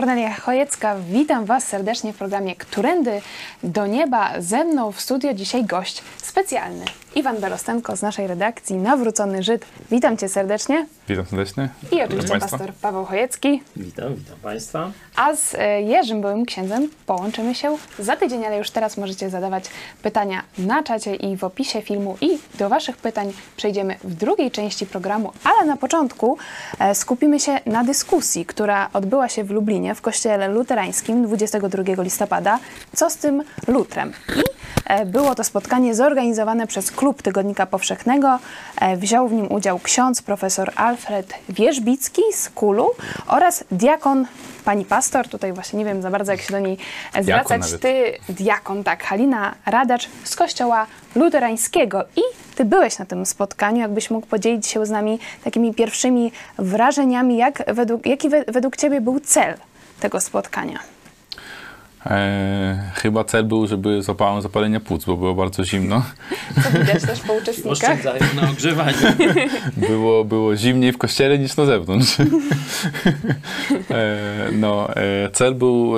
Kornelia Chojecka, witam Was serdecznie w programie Którędy do Nieba. Ze mną w studio dzisiaj gość specjalny. Iwan Berostenko z naszej redakcji, Nawrócony Żyd. Witam Cię serdecznie. Witam serdecznie. I oczywiście Państwa. pastor Paweł Chojecki. Witam, witam Państwa. A z e, Jerzym Byłym Księdzem połączymy się za tydzień, ale już teraz możecie zadawać pytania na czacie i w opisie filmu. I do Waszych pytań przejdziemy w drugiej części programu, ale na początku e, skupimy się na dyskusji, która odbyła się w Lublinie w kościele luterańskim 22 listopada. Co z tym lutrem? I było to spotkanie zorganizowane przez Klub Tygodnika Powszechnego. E, Wziął w nim udział ksiądz profesor Alfred Wierzbicki z Kulu oraz diakon pani pastor, tutaj właśnie nie wiem za bardzo jak się do niej e, zwracać, ty diakon, tak, Halina Radacz z kościoła luterańskiego i ty byłeś na tym spotkaniu, jakbyś mógł podzielić się z nami takimi pierwszymi wrażeniami, jak według, jaki we, według ciebie był cel tego spotkania? E, chyba cel był, żeby złapałem zapalenie płuc, bo było bardzo zimno. Co widać też po uczestnikach. Oszczędzają na ogrzewaniu. Było, było zimniej w kościele niż na zewnątrz. e, no, e, cel był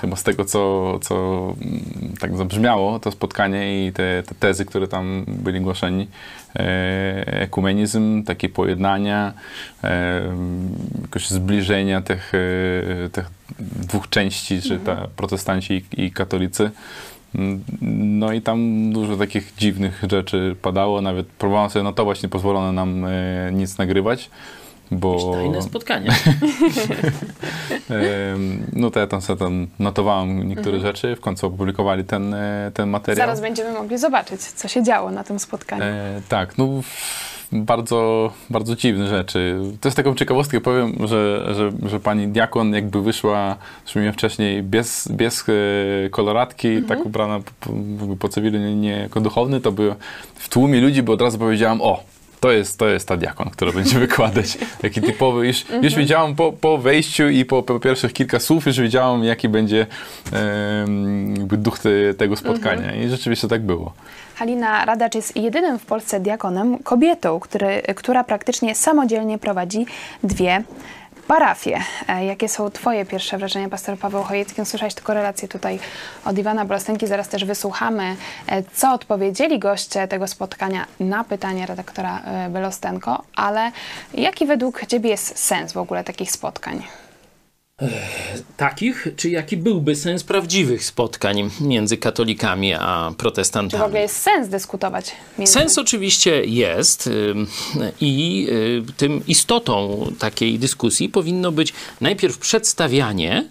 chyba z tego, co, co mm, tak zabrzmiało, to spotkanie i te, te tezy, które tam byli głoszeni. E, ekumenizm, takie pojednania, e, jakoś zbliżenia tych, e, tych dwóch części, czy ta protestanci i, i katolicy. No i tam dużo takich dziwnych rzeczy padało, nawet próbowałem sobie notować, nie pozwolono nam nic nagrywać, bo... Tajne spotkanie. No to ja tam sobie tam notowałem niektóre rzeczy, w końcu opublikowali ten, e, ten materiał. Zaraz będziemy mogli zobaczyć, co się działo na tym spotkaniu. E, tak, no bardzo, bardzo dziwne rzeczy. Też taką ciekawostkę powiem, że, że, że pani diakon jakby wyszła, miałem wcześniej, bez, bez e, koloratki, tak ubrana po, po, po cywilnie, nie, nie jako duchowny, to by w tłumie ludzi, bo od razu powiedziałam, o, to jest, to jest ta diakon, która będzie wykładać. Taki typowy, już, już wiedziałam po, po wejściu i po, po pierwszych kilka słów, już wiedziałam, jaki będzie jakby duch te, tego spotkania. I rzeczywiście tak było. Halina Radacz jest jedynym w Polsce diakonem, kobietą, który, która praktycznie samodzielnie prowadzi dwie parafie. E, Jakie są Twoje pierwsze wrażenia, pastor Paweł Chojecki? Słyszałeś tylko relację tutaj od Iwana Brostenki, zaraz też wysłuchamy, e, co odpowiedzieli goście tego spotkania na pytanie redaktora e, Belostenko, ale jaki według Ciebie jest sens w ogóle takich spotkań? Takich, czy jaki byłby sens prawdziwych spotkań między katolikami a Czy w protestantami? ogóle jest sens dyskutować między Sens oczywiście jest ym, i y, tym istotą takiej dyskusji powinno być najpierw przedstawianie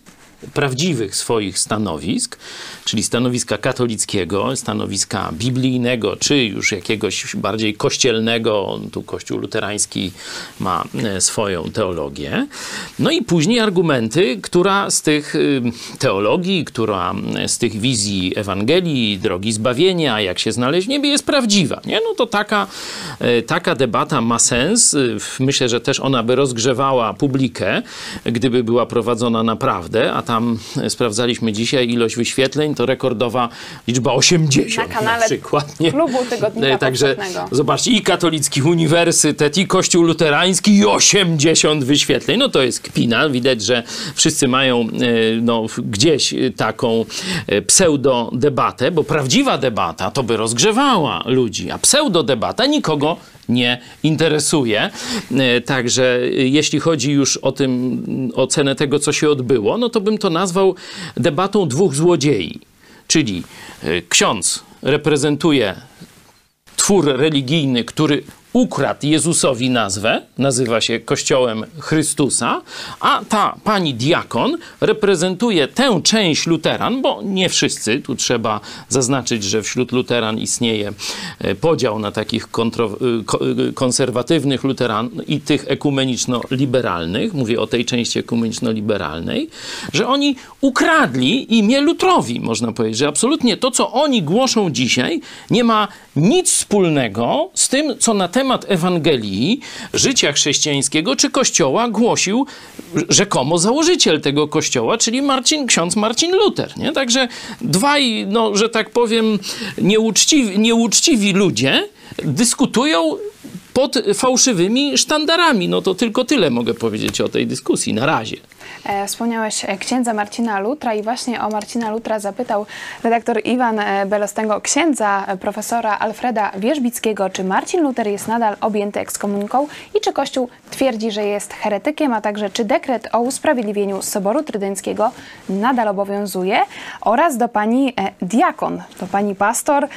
prawdziwych swoich stanowisk, czyli stanowiska katolickiego, stanowiska biblijnego, czy już jakiegoś bardziej kościelnego, tu Kościół luterański ma e, swoją teologię. No i później argumenty, która z tych y, teologii, która z tych wizji Ewangelii, drogi zbawienia, jak się znaleźć w niebie, jest prawdziwa. Nie? No to taka, e, taka debata ma sens. Y, Myślę, że też ona by rozgrzewała publikę, gdyby była prowadzona naprawdę, a tam sprawdzaliśmy dzisiaj ilość wyświetleń, to rekordowa liczba 80 Na kanale przykład. Nie? klubu Tygodnika E, Także zobaczcie, i katolicki uniwersytet, i kościół luterański, i 80 wyświetleń. No to jest kpina. Widać, że wszyscy mają e, no, gdzieś taką e, pseudo-debatę, bo prawdziwa debata to by rozgrzewała ludzi, a pseudo-debata nikogo nie interesuje. E, Także e, jeśli chodzi już o tym, o cenę tego, co się odbyło, no to bym to nazwał debatą dwóch złodziei. Czyli e, ksiądz reprezentuje twór religijny, który ukradł Jezusowi nazwę, nazywa się Kościołem Chrystusa, a ta pani diakon reprezentuje tę część luteran, bo nie wszyscy, tu trzeba zaznaczyć, że wśród luteran istnieje e, podział na takich kontro, e, konserwatywnych luteran i tych ekumeniczno-liberalnych, mówię o tej części ekumeniczno-liberalnej, że oni ukradli imię Lutrowi, można powiedzieć, że absolutnie to, co oni głoszą dzisiaj, nie ma nic wspólnego z tym, co na temat Ewangelii, życia chrześcijańskiego czy Kościoła głosił rzekomo założyciel tego Kościoła, czyli Marcin, ksiądz Marcin Luther. Nie? Także dwaj, no, że tak powiem, nieuczciwi, nieuczciwi ludzie dyskutują pod fałszywymi sztandarami. No to tylko tyle mogę powiedzieć o tej dyskusji na razie. E, wspomniałeś e, księdza Marcina Lutra i właśnie o Marcina Lutra zapytał redaktor Iwan e, Belostęgo księdza profesora Alfreda Wierzbickiego, czy Marcin Luther jest nadal objęty ekskomuniką i czy Kościół twierdzi, że jest heretykiem, a także czy dekret o usprawiedliwieniu Soboru Trydenckiego nadal obowiązuje? Oraz do pani diakon, do pani pastor,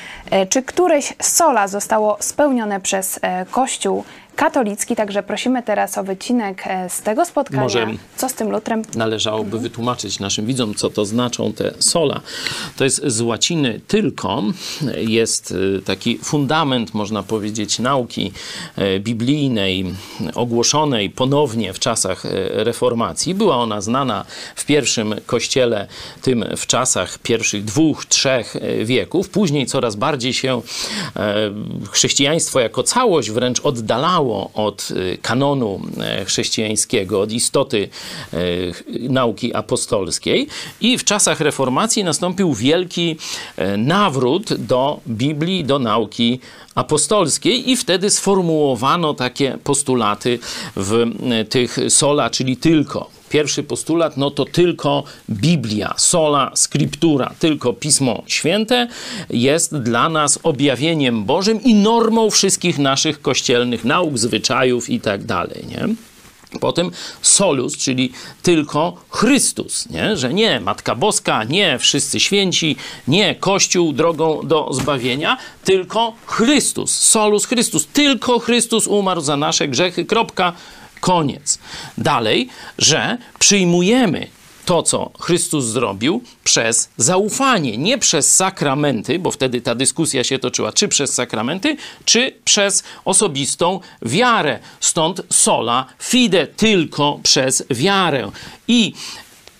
czy któreś sola zostało spełnione przez Kościół katolicki, także prosimy teraz o wycinek e, z tego spotkania. Może co z tym lutrem? Należałoby mhm. wytłumaczyć naszym widzom, co to znaczą te sola. To jest z łaciny tylko, jest e, taki fundament, można powiedzieć, nauki e, biblijnej, ogłoszonej ponownie w czasach reformacji. Była ona znana w pierwszym kościele, tym w czasach pierwszych dwóch, trzech wieków. Później coraz bardziej się chrześcijaństwo jako całość wręcz oddalało od y, kanonu e, chrześcijańskiego, od istoty e, nauki apostolskiej. I w czasach reformacji nastąpił wielki e, nawrót do Biblii, do nauki apostolskiej. I wtedy sformułowano takie postulaty w tych sola, czyli tylko Pierwszy postulat, no to tylko Biblia, sola scriptura, tylko Pismo Święte jest dla nas objawieniem Bożym i normą wszystkich naszych kościelnych nauk, zwyczajów i tak dalej, nie? Potem solus, czyli tylko Chrystus, nie? że nie Matka Boska, nie wszyscy święci, nie Kościół drogą do zbawienia, tylko Chrystus, solus Chrystus, tylko Chrystus umarł za nasze grzechy, kropka, Koniec. Dalej, że przyjmujemy to, co Chrystus zrobił, przez zaufanie, nie przez sakramenty, bo wtedy ta dyskusja się toczyła, czy przez sakramenty, czy przez osobistą wiarę. Stąd sola fide, tylko przez wiarę. I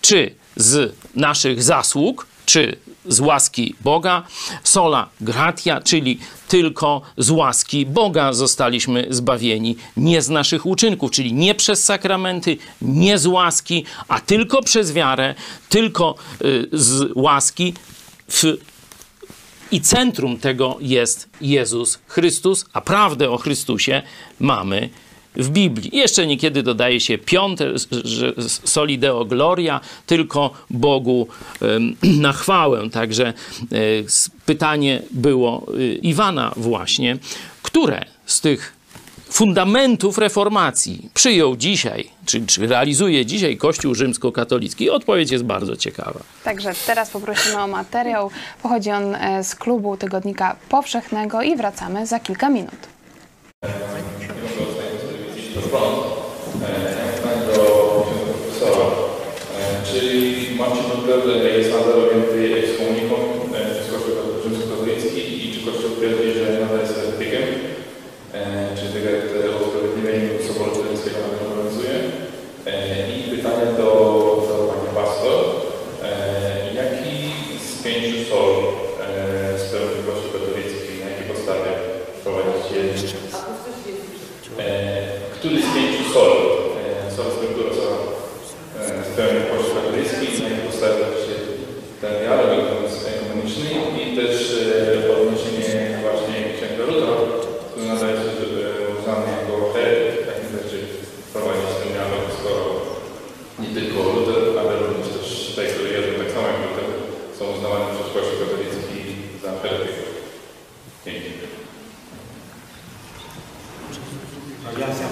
czy z naszych zasług, czy z łaski Boga, sola gratia, czyli tylko z łaski Boga zostaliśmy zbawieni, nie z naszych uczynków, czyli nie przez sakramenty, nie z łaski, a tylko przez wiarę, tylko y, z łaski. W i centrum tego jest Jezus Chrystus, a prawdę o Chrystusie mamy w Biblii. Jeszcze niekiedy dodaje się piąte, że solideo gloria, tylko Bogu na chwałę. Także e, pytanie było e, Iwana właśnie, które z tych fundamentów reformacji przyjął dzisiaj, czy, czy, realizuje dzisiaj Kościół rzymskokatolicki? Odpowiedź jest bardzo ciekawa. Także teraz poprosimy o materiał. Pochodzi on e, z klubu Tygodnika Powszechnego i wracamy za kilka minut prąd do profesora. Czyli Marcin Luther Merci.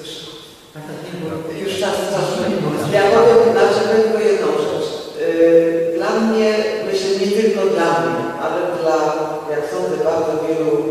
Słyszę. Tak, tak, już czas, czas. Ja powiem tak, na tylko jedną rzecz. Yy, dla mnie, myślę nie tylko dla mnie, ale dla, jak sądzę, bardzo wielu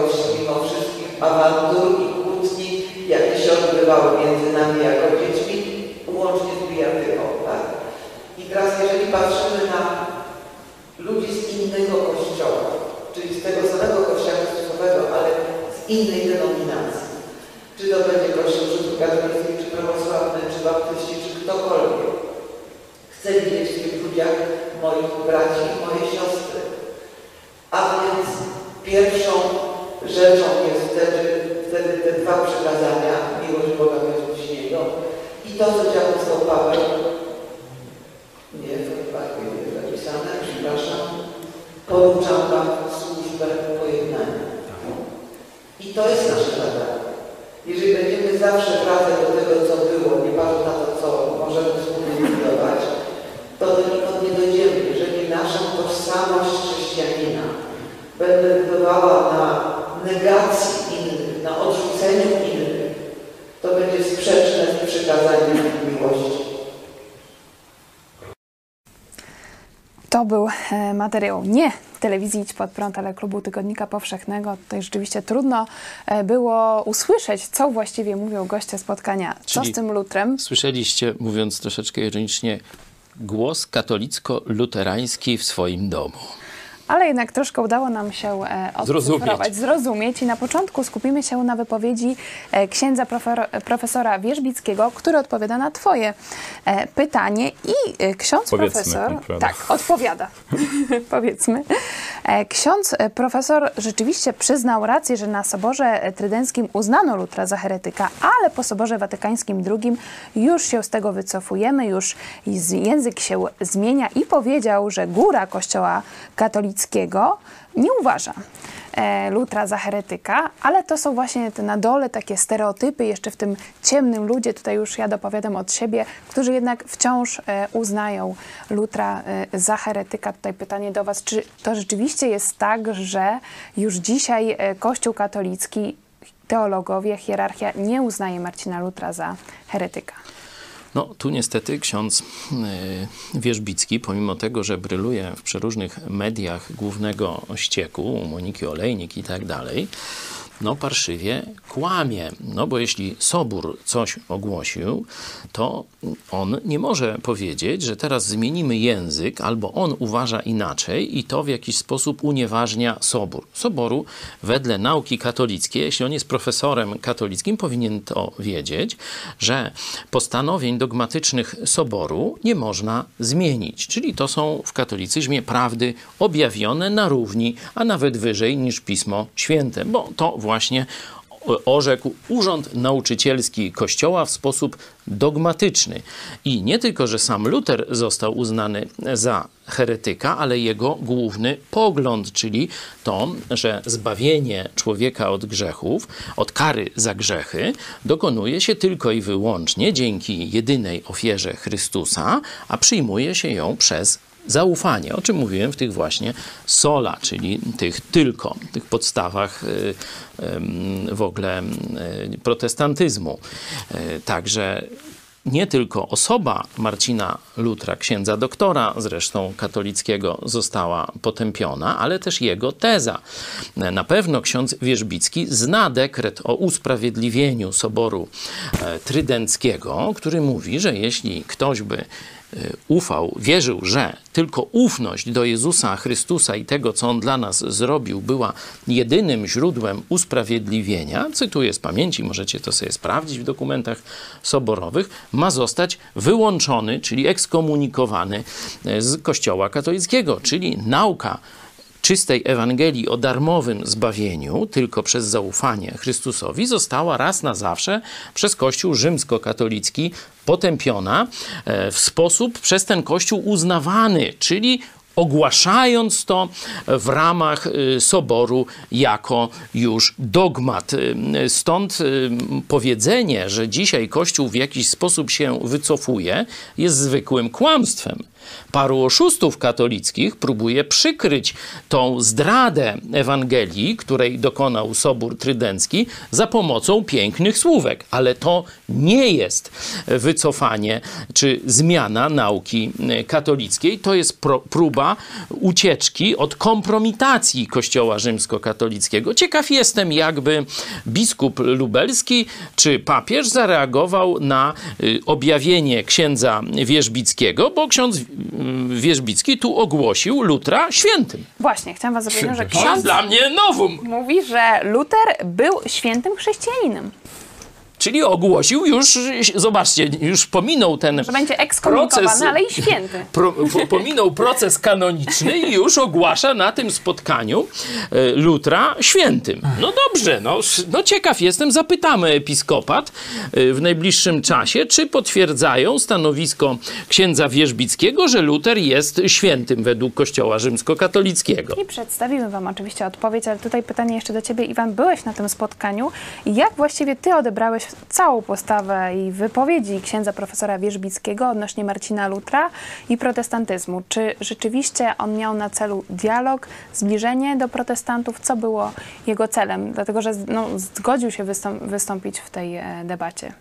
mimo wszystkich awantur i kłótni, jakie się odbywały między nami jako dziećmi, łącznie z bijatyką, tak? I teraz jeżeli patrzymy na ludzi z innego kościoła, czyli z tego samego kościoła Chrystusowego, ale z innej denominacji, czy to będzie kościół katolicki, czy prawosławny, czy baptyści, czy ktokolwiek, chcę widzieć w tych ludziach moich braci moje przykazania, miłość Boga miłość bliźniego i to, co działał Paweł, E, materiał nie telewizji Idź Pod Prąd, ale klubu Tygodnika Powszechnego, tutaj rzeczywiście trudno e, było usłyszeć, co właściwie mówią goście spotkania. Co Czyli z tym lutrem? Słyszeliście, mówiąc troszeczkę ironicznie, głos katolicko-luterański w swoim domu. Ale jednak troszkę udało nam się e, Zrozumieć. zrozumieć. I na początku skupimy się na wypowiedzi e, księdza profesora Wierzbickiego, który odpowiada na Twoje e, pytanie. I ksiądz Powiedzmy, profesor. odpowiada. Tak, odpowiada. Powiedzmy. Ksiądz profesor rzeczywiście przyznał rację, że na Soborze Trydenckim uznano Lutra za heretyka, ale po Soborze Watykańskim II już się z tego wycofujemy, już język się zmienia i powiedział, że góra Kościoła katolickiego nie uważa e, Lutra za heretyka, ale to są właśnie te na dole takie stereotypy, jeszcze w tym ciemnym ludzie, tutaj już ja dopowiadam od siebie, którzy jednak wciąż e, uznają Lutra e, za heretyka. Tutaj pytanie do Was, czy to rzeczywiście jest tak, że już dzisiaj Kościół katolicki, teologowie, hierarchia nie uznaje Marcina Lutra za heretyka? No, tu niestety ksiądz y, Wierzbicki, pomimo tego, że bryluje w przeróżnych mediach głównego ścieku, Moniki Olejnik i tak dalej, no parszywie kłamie. No bo jeśli Sobór coś ogłosił, to on nie może powiedzieć, że teraz zmienimy język, albo on uważa inaczej i to w jakiś sposób unieważnia Sobór. Soboru wedle nauki katolickiej, jeśli on jest profesorem katolickim, powinien to wiedzieć, że postanowień dogmatycznych Soboru nie można zmienić. Czyli to są w katolicyzmie prawdy objawione na równi, a nawet wyżej niż Pismo Święte, bo to właśnie orzekł Urząd Nauczycielski Kościoła w sposób dogmatyczny. I nie tylko, że sam Luter został uznany za heretyka, ale jego główny pogląd, czyli to, że zbawienie człowieka od grzechów, od kary za grzechy, dokonuje się tylko i wyłącznie dzięki jedynej ofierze Chrystusa, a przyjmuje się ją przez zaufanie, o czym mówiłem w tych właśnie sola, czyli tych tylko, tych podstawach y, w ogóle y, protestantyzmu. Y, Także nie tylko osoba Marcina Lutra, księdza doktora zresztą katolickiego, została potępiona, ale też jego teza. Na pewno ksiądz Wierzbicki zna dekret o usprawiedliwieniu Soboru e, Trydenckiego, który mówi, że jeśli ktoś by ufał, wierzył, że tylko ufność do Jezusa Chrystusa i tego, co On dla nas zrobił, była jedynym źródłem usprawiedliwienia, cytuję z pamięci, możecie to sobie sprawdzić w dokumentach soborowych, ma zostać wyłączony, czyli ekskomunikowany y, z Kościoła katolickiego, czyli nauka czystej Ewangelii o darmowym zbawieniu, tylko przez zaufanie Chrystusowi, została raz na zawsze przez Kościół rzymskokatolicki potępiona e, w sposób przez ten Kościół uznawany, czyli ogłaszając to w ramach y, soboru jako już dogmat. Y, Stąd y, powiedzenie, że dzisiaj Kościół w jakiś sposób się wycofuje, jest zwykłym kłamstwem. Paru oszustów katolickich próbuje przykryć tą zdradę Ewangelii, której dokonał Sobór Trydencki, za pomocą pięknych słówek. Ale to nie jest wycofanie czy zmiana nauki e, katolickiej. To jest pro, próba ucieczki od kompromitacji Kościoła rzymskokatolickiego. Ciekaw jestem, jakby biskup lubelski czy papież zareagował na y, objawienie księdza Wierzbickiego, bo ksiądz Wierzbicki tu ogłosił Lutra świętym. Właśnie, chciałam Was zapewnić, że To jest ksiądz dla mnie nowum. mówi, że Luter był świętym chrześcijaninem. Czyli ogłosił już, zobaczcie, już pominął ten Że będzie proces, ale i święty. Pro, po, pominął proces kanoniczny i już ogłasza na tym spotkaniu e, Lutra świętym. No dobrze, no, no ciekaw jestem, zapytamy episkopat e, w najbliższym czasie, czy potwierdzają stanowisko księdza Wierzbickiego, że Luter jest świętym według Kościoła rzymskokatolickiego. I przedstawimy Wam oczywiście odpowiedź, ale tutaj pytanie jeszcze do Ciebie, Iwan. Byłeś na tym spotkaniu i jak właściwie Ty odebrałeś całą postawę i wypowiedzi księdza profesora Wierzbickiego odnośnie Marcina Lutra i protestantyzmu? Czy rzeczywiście on miał na celu dialog, zbliżenie do protestantów? Co było jego celem? Dlatego, że no, zgodził się wystąp- wystąpić w tej e, debacie.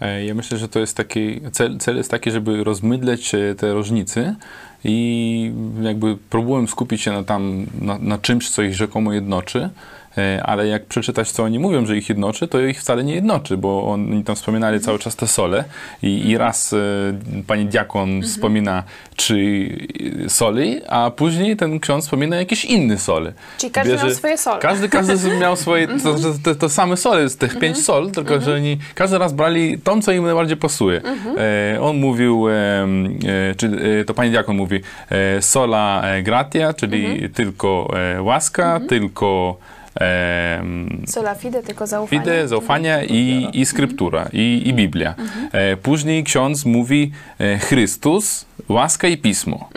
E, Ja myślę, że to jest taki, cel, cel jest taki, żeby rozmydleć e, te różnice i jakby próbuję skupić się na tam, na, na czymś, co ich rzekomo jednoczy ale jak przeczytać, co oni mówią, że ich jednoczy, to ich wcale nie jednoczy, bo oni tam wspominali cały czas te sole i, i raz e, pani diakon wspomina trzy soli, a później ten ksiądz wspomina jakieś inne sole. Czyli każdy miał swoje sole. Każdy, każdy miał swoje, to, to, to, to same sole z tych pięć sol, tylko że oni każdy raz brali tą, co im najbardziej pasuje. E, on mówił, e, e, czy e, to pani diakon mówi, e, sola e, gratia, czyli tylko e, łaska, tylko e, Sola fide, tylko zaufanie. Fide, zaufanie i, i skryptura, i, i Biblia. E, później ksiądz mówi e, Chrystus, łaska i pismo.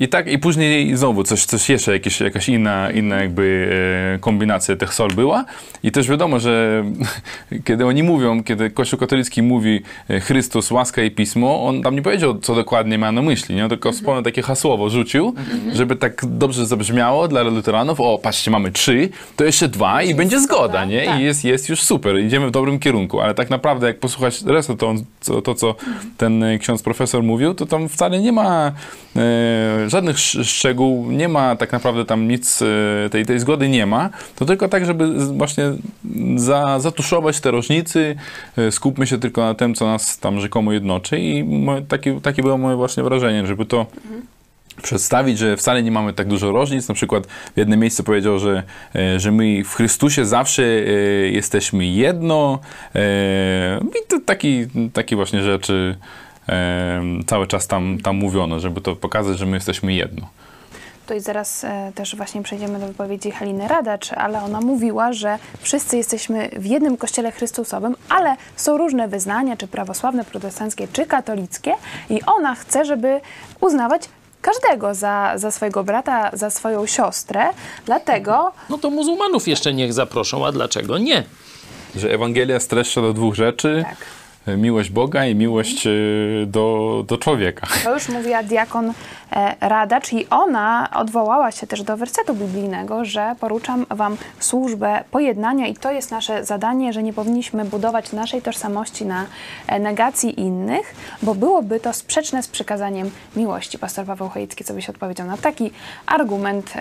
I tak, i później znowu coś, coś jeszcze, jakieś, jakaś inna, inna jakby e, kombinacja tych sol była. I też wiadomo, że kiedy oni mówią, kiedy Kościół katolicki mówi e, Chrystus, łaska i pismo, on tam nie powiedział, co dokładnie ma na myśli, nie? tylko wspomniał takie hasłowo, rzucił, żeby tak dobrze zabrzmiało dla luteranów. O, patrzcie, mamy trzy, to jeszcze dwa i będzie zgoda, nie? tak. I jest, jest już super, idziemy w dobrym kierunku. Ale tak naprawdę, jak posłuchać resztę, to, co- to co ten e, ksiądz profesor mówił, to tam wcale nie ma e, żadnych sz- szczegółów, nie ma tak naprawdę tam nic, e, tej, tej zgody nie ma. To tylko tak, żeby właśnie za, zatuszować te różnice, e, skupmy się tylko na tym, co nas tam rzekomo jednoczy i moje, takie, takie było moje właśnie wrażenie, żeby to przedstawić, że wcale nie mamy tak dużo różnic. Na przykład w jednym miejscu powiedział, że, e, że my w Chrystusie zawsze jesteśmy jedno. I to taki, takie właśnie rzeczy cały czas tam, tam mówiono, żeby to pokazać, że my jesteśmy jedno. Tutaj zaraz e, też właśnie przejdziemy do wypowiedzi Haliny Radacz, ale ona mówiła, że wszyscy jesteśmy w jednym kościele Chrystusowym, ale są różne wyznania, czy prawosławne, protestanckie, czy katolickie i ona chce, żeby uznawać każdego za, za swojego brata, za swoją siostrę, dlatego No to muzułmanów jeszcze niech zaproszą, a dlaczego nie? Że Ewangelia streszcza do dwóch rzeczy. Tak. Miłość Boga i miłość e, do, do człowieka. To już mówiła diakon e, Radacz i ona odwołała się też do wersetu biblijnego, że poruczam wam służbę pojednania i to jest nasze zadanie, że nie powinniśmy budować naszej tożsamości na e, negacji innych, bo byłoby to sprzeczne z przykazaniem miłości. Pastor Paweł Chojecki, co byś odpowiedział na taki argument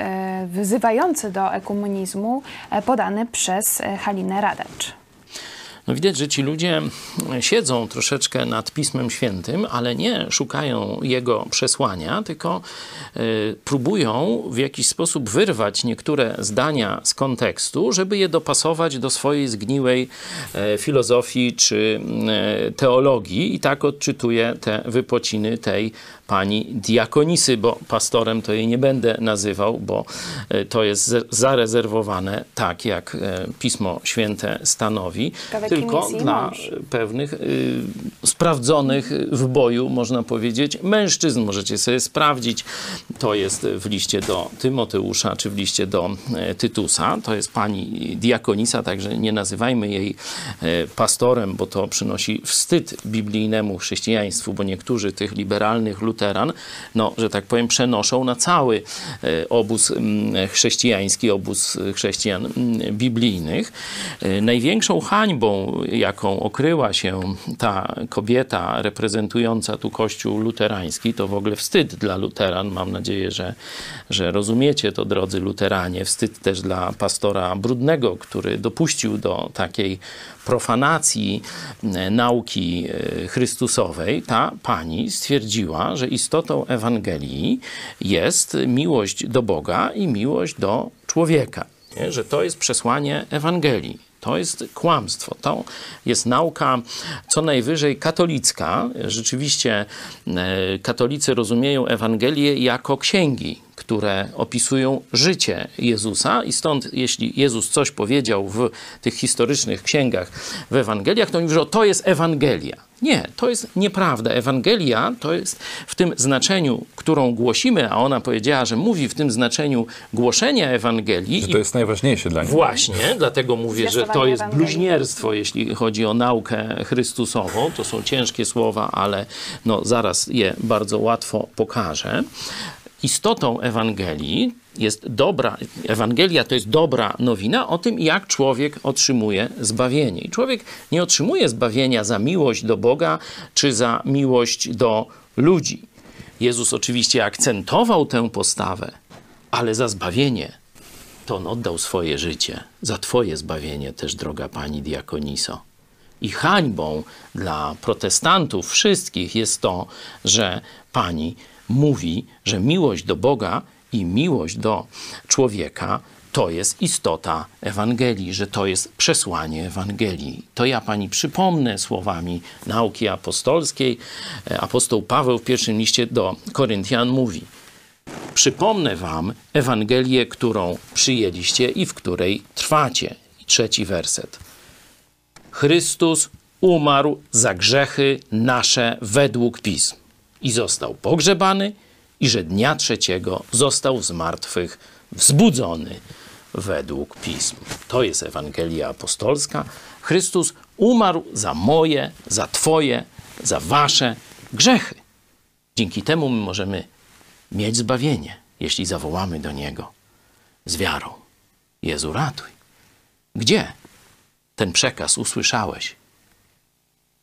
wyzywający do ekumenizmu podany przez Halinę Radacz. No widać, że ci ludzie siedzą troszeczkę nad Pismem Świętym, ale nie szukają jego przesłania, tylko y, próbują w jakiś sposób wyrwać niektóre zdania z kontekstu, żeby je dopasować do swojej zgniłej e, filozofii czy e, teologii. I tak odczytuję te wypociny tej pani diakonisy, bo pastorem to jej nie będę nazywał, bo e, to jest ze- zarezerwowane tak, jak e, Pismo Święte stanowi, Ciekawe, tylko dla mąż. pewnych y, sprawdzonych w boju, można powiedzieć, mężczyzn. Możecie sobie sprawdzić. To jest w liście do Tymoteusza, czy w liście do e, Tytusa. To jest pani diakonisa, także nie nazywajmy jej e, pastorem, bo to przynosi wstyd biblijnemu chrześcijaństwu, bo niektórzy tych liberalnych luteran, no, że tak powiem, przenoszą na cały e, obóz chrześcijański, obóz chrześcijan biblijnych. Największą hańbą, jaką okryła się ta kobieta reprezentująca tu Kościół luterański, to w ogóle wstyd dla luteran. Mam nadzieję, że, że rozumiecie to, drodzy luteranie. Wstyd też dla pastora Brudnego, który dopuścił do takiej profanacji e, nauki e, chrystusowej, ta pani stwierdziła, że istotą Ewangelii jest miłość do Boga i miłość do człowieka. Nie? Że to jest przesłanie Ewangelii. To jest kłamstwo. To jest nauka co najwyżej katolicka. Rzeczywiście e, katolicy rozumieją Ewangelię jako księgi, które opisują życie Jezusa i stąd jeśli Jezus coś powiedział w tych historycznych księgach, w Ewangeliach, to oni mówią, że to jest Ewangelia. Nie, to jest nieprawda. Ewangelia to jest w tym znaczeniu, którą głosimy, a ona powiedziała, że mówi w tym znaczeniu głoszenia Ewangelii. Że i to jest najważniejsze dla nich. Właśnie, dlatego mówię, że to jest bluźnierstwo, jeśli chodzi o naukę chrystusową. To są ciężkie słowa, ale no, zaraz je bardzo łatwo pokażę. Istotą Ewangelii jest dobra, Ewangelia to jest dobra nowina o tym, jak człowiek otrzymuje zbawienie. I człowiek nie otrzymuje zbawienia za miłość do Boga, czy za miłość do ludzi. Jezus oczywiście akcentował tę postawę, ale za zbawienie to on oddał swoje życie za twoje zbawienie też, droga pani diakoniso. I hańbą dla protestantów wszystkich jest to, że pani mówi, że miłość do Boga i miłość do człowieka to jest istota Ewangelii, że to jest przesłanie Ewangelii. To ja pani przypomnę słowami nauki apostolskiej. Apostoł Paweł w pierwszym liście do Koryntian mówi: Przypomnę wam Ewangelię, którą przyjęliście i w której trwacie. I trzeci werset. Chrystus umarł za grzechy nasze według pism i został pogrzebany i że dnia trzeciego został z martwych wzbudzony według pism. To jest Ewangelia apostolska. Chrystus umarł za moje, za Twoje, za Wasze grzechy. Dzięki temu my możemy mieć zbawienie, jeśli zawołamy do Niego z wiarą. Jezu, ratuj. Gdzie ten przekaz usłyszałeś?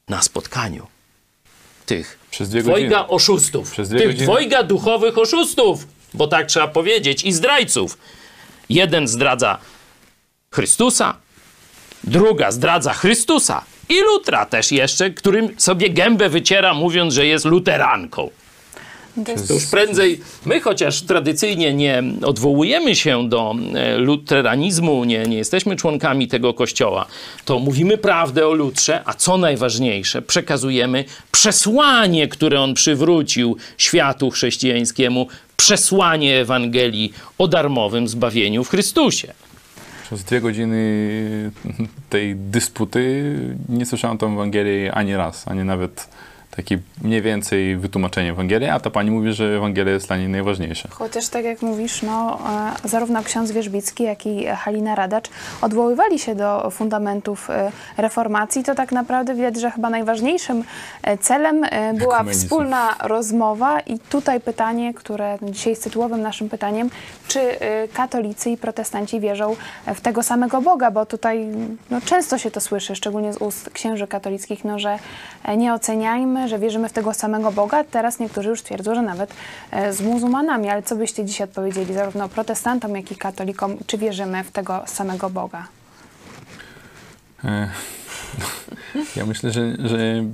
Na spotkaniu tych Przez dwie dwojga godziny. oszustów, Przez dwie tych godziny. dwojga duchowych oszustów, bo tak trzeba powiedzieć, i zdrajców. Jeden zdradza Chrystusa, druga zdradza Chrystusa i Lutra też jeszcze, którym sobie gębę wyciera, mówiąc, że jest luteranką. To już prędzej, my chociaż tradycyjnie nie odwołujemy się do e, luteranizmu, nie, nie jesteśmy członkami tego kościoła, to mówimy prawdę o Lutrze, a co najważniejsze, przekazujemy przesłanie, które on przywrócił światu chrześcijańskiemu, przesłanie Ewangelii o darmowym zbawieniu w Chrystusie. Przez dwie godziny tej dysputy nie słyszałem tą Ewangelię ani raz, ani nawet takie mniej więcej wytłumaczenie Ewangelii, a ta pani mówi, że Ewangelia jest dla niej najważniejsza. Chociaż tak jak mówisz, no, e, zarówno ksiądz Wierzbicki, jak i Halina Radacz odwoływali się do fundamentów e, reformacji, to tak naprawdę widać, że chyba najważniejszym e, celem była wspólna rozmowa i tutaj pytanie, które dzisiaj jest tytułowym naszym pytaniem, czy katolicy i protestanci wierzą w tego samego Boga, bo tutaj no, często się to słyszy, szczególnie z ust księży katolickich, no, że nie oceniajmy, że wierzymy w tego samego Boga. Teraz niektórzy już twierdzą, że nawet e, z muzułmanami. Ale co byście dzisiaj odpowiedzieli zarówno protestantom, jak i katolikom? Czy wierzymy w tego samego Boga? E, Ja myślę, że, że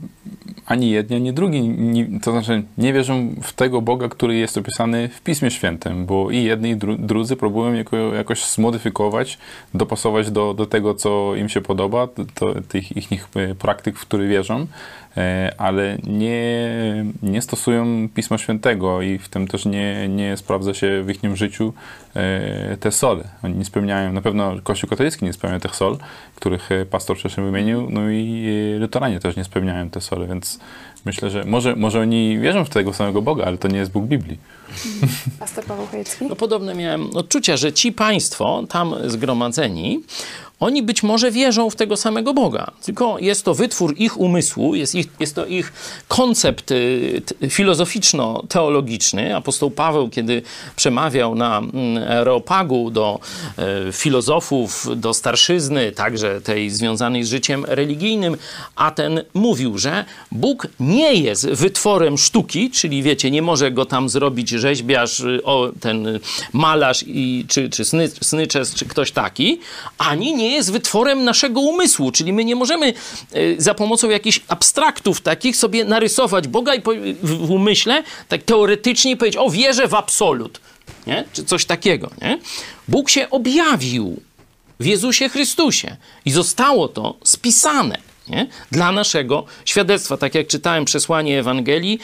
ani jedni, ani drugi, nie, to znaczy nie wierzą w tego Boga, który jest opisany w Pismie Świętym, bo i jedni, i dru, drudzy próbują jako, jakoś zmodyfikować, dopasować do, do tego, co im się podoba, do tych ich praktyk, w które wierzą, ale nie, nie stosują Pisma Świętego i w tym też nie, nie sprawdza się w ich życiu e, te sole. Oni nie spełniają, na pewno Kościół katolicki nie spełnia tych sol, których e, pastor wcześniej wymienił, no i e, luteranie też nie spełniają te sole, więc myślę, że może, może oni wierzą w tego samego Boga, ale to nie jest Bóg Biblii. Pastor Paweł Chojecki? No podobne miałem odczucia, że ci państwo tam zgromadzeni, oni być może wierzą w tego samego Boga, tylko jest to wytwór ich umysłu, jest, ich, jest to ich koncept y, filozoficzno-teologiczny. Apostoł Paweł, kiedy przemawiał na mm, Areopagu do e, filozofów, do starszyzny, także tej związanej z życiem religijnym, a ten mówił, że Bóg nie jest wytworem sztuki, czyli wiecie, nie może go tam zrobić rzeźbiarz, y, o, ten malarz i, czy, czy sny, snyczes, czy ktoś taki, ani nie jest wytworem naszego umysłu, czyli my nie możemy y, za pomocą jakichś abstraktów takich sobie narysować Boga i w umyśle, tak teoretycznie powiedzieć, o wierzę w absolut, nie? czy coś takiego. Nie? Bóg się objawił w Jezusie Chrystusie i zostało to spisane nie? dla naszego świadectwa. Tak jak czytałem przesłanie Ewangelii,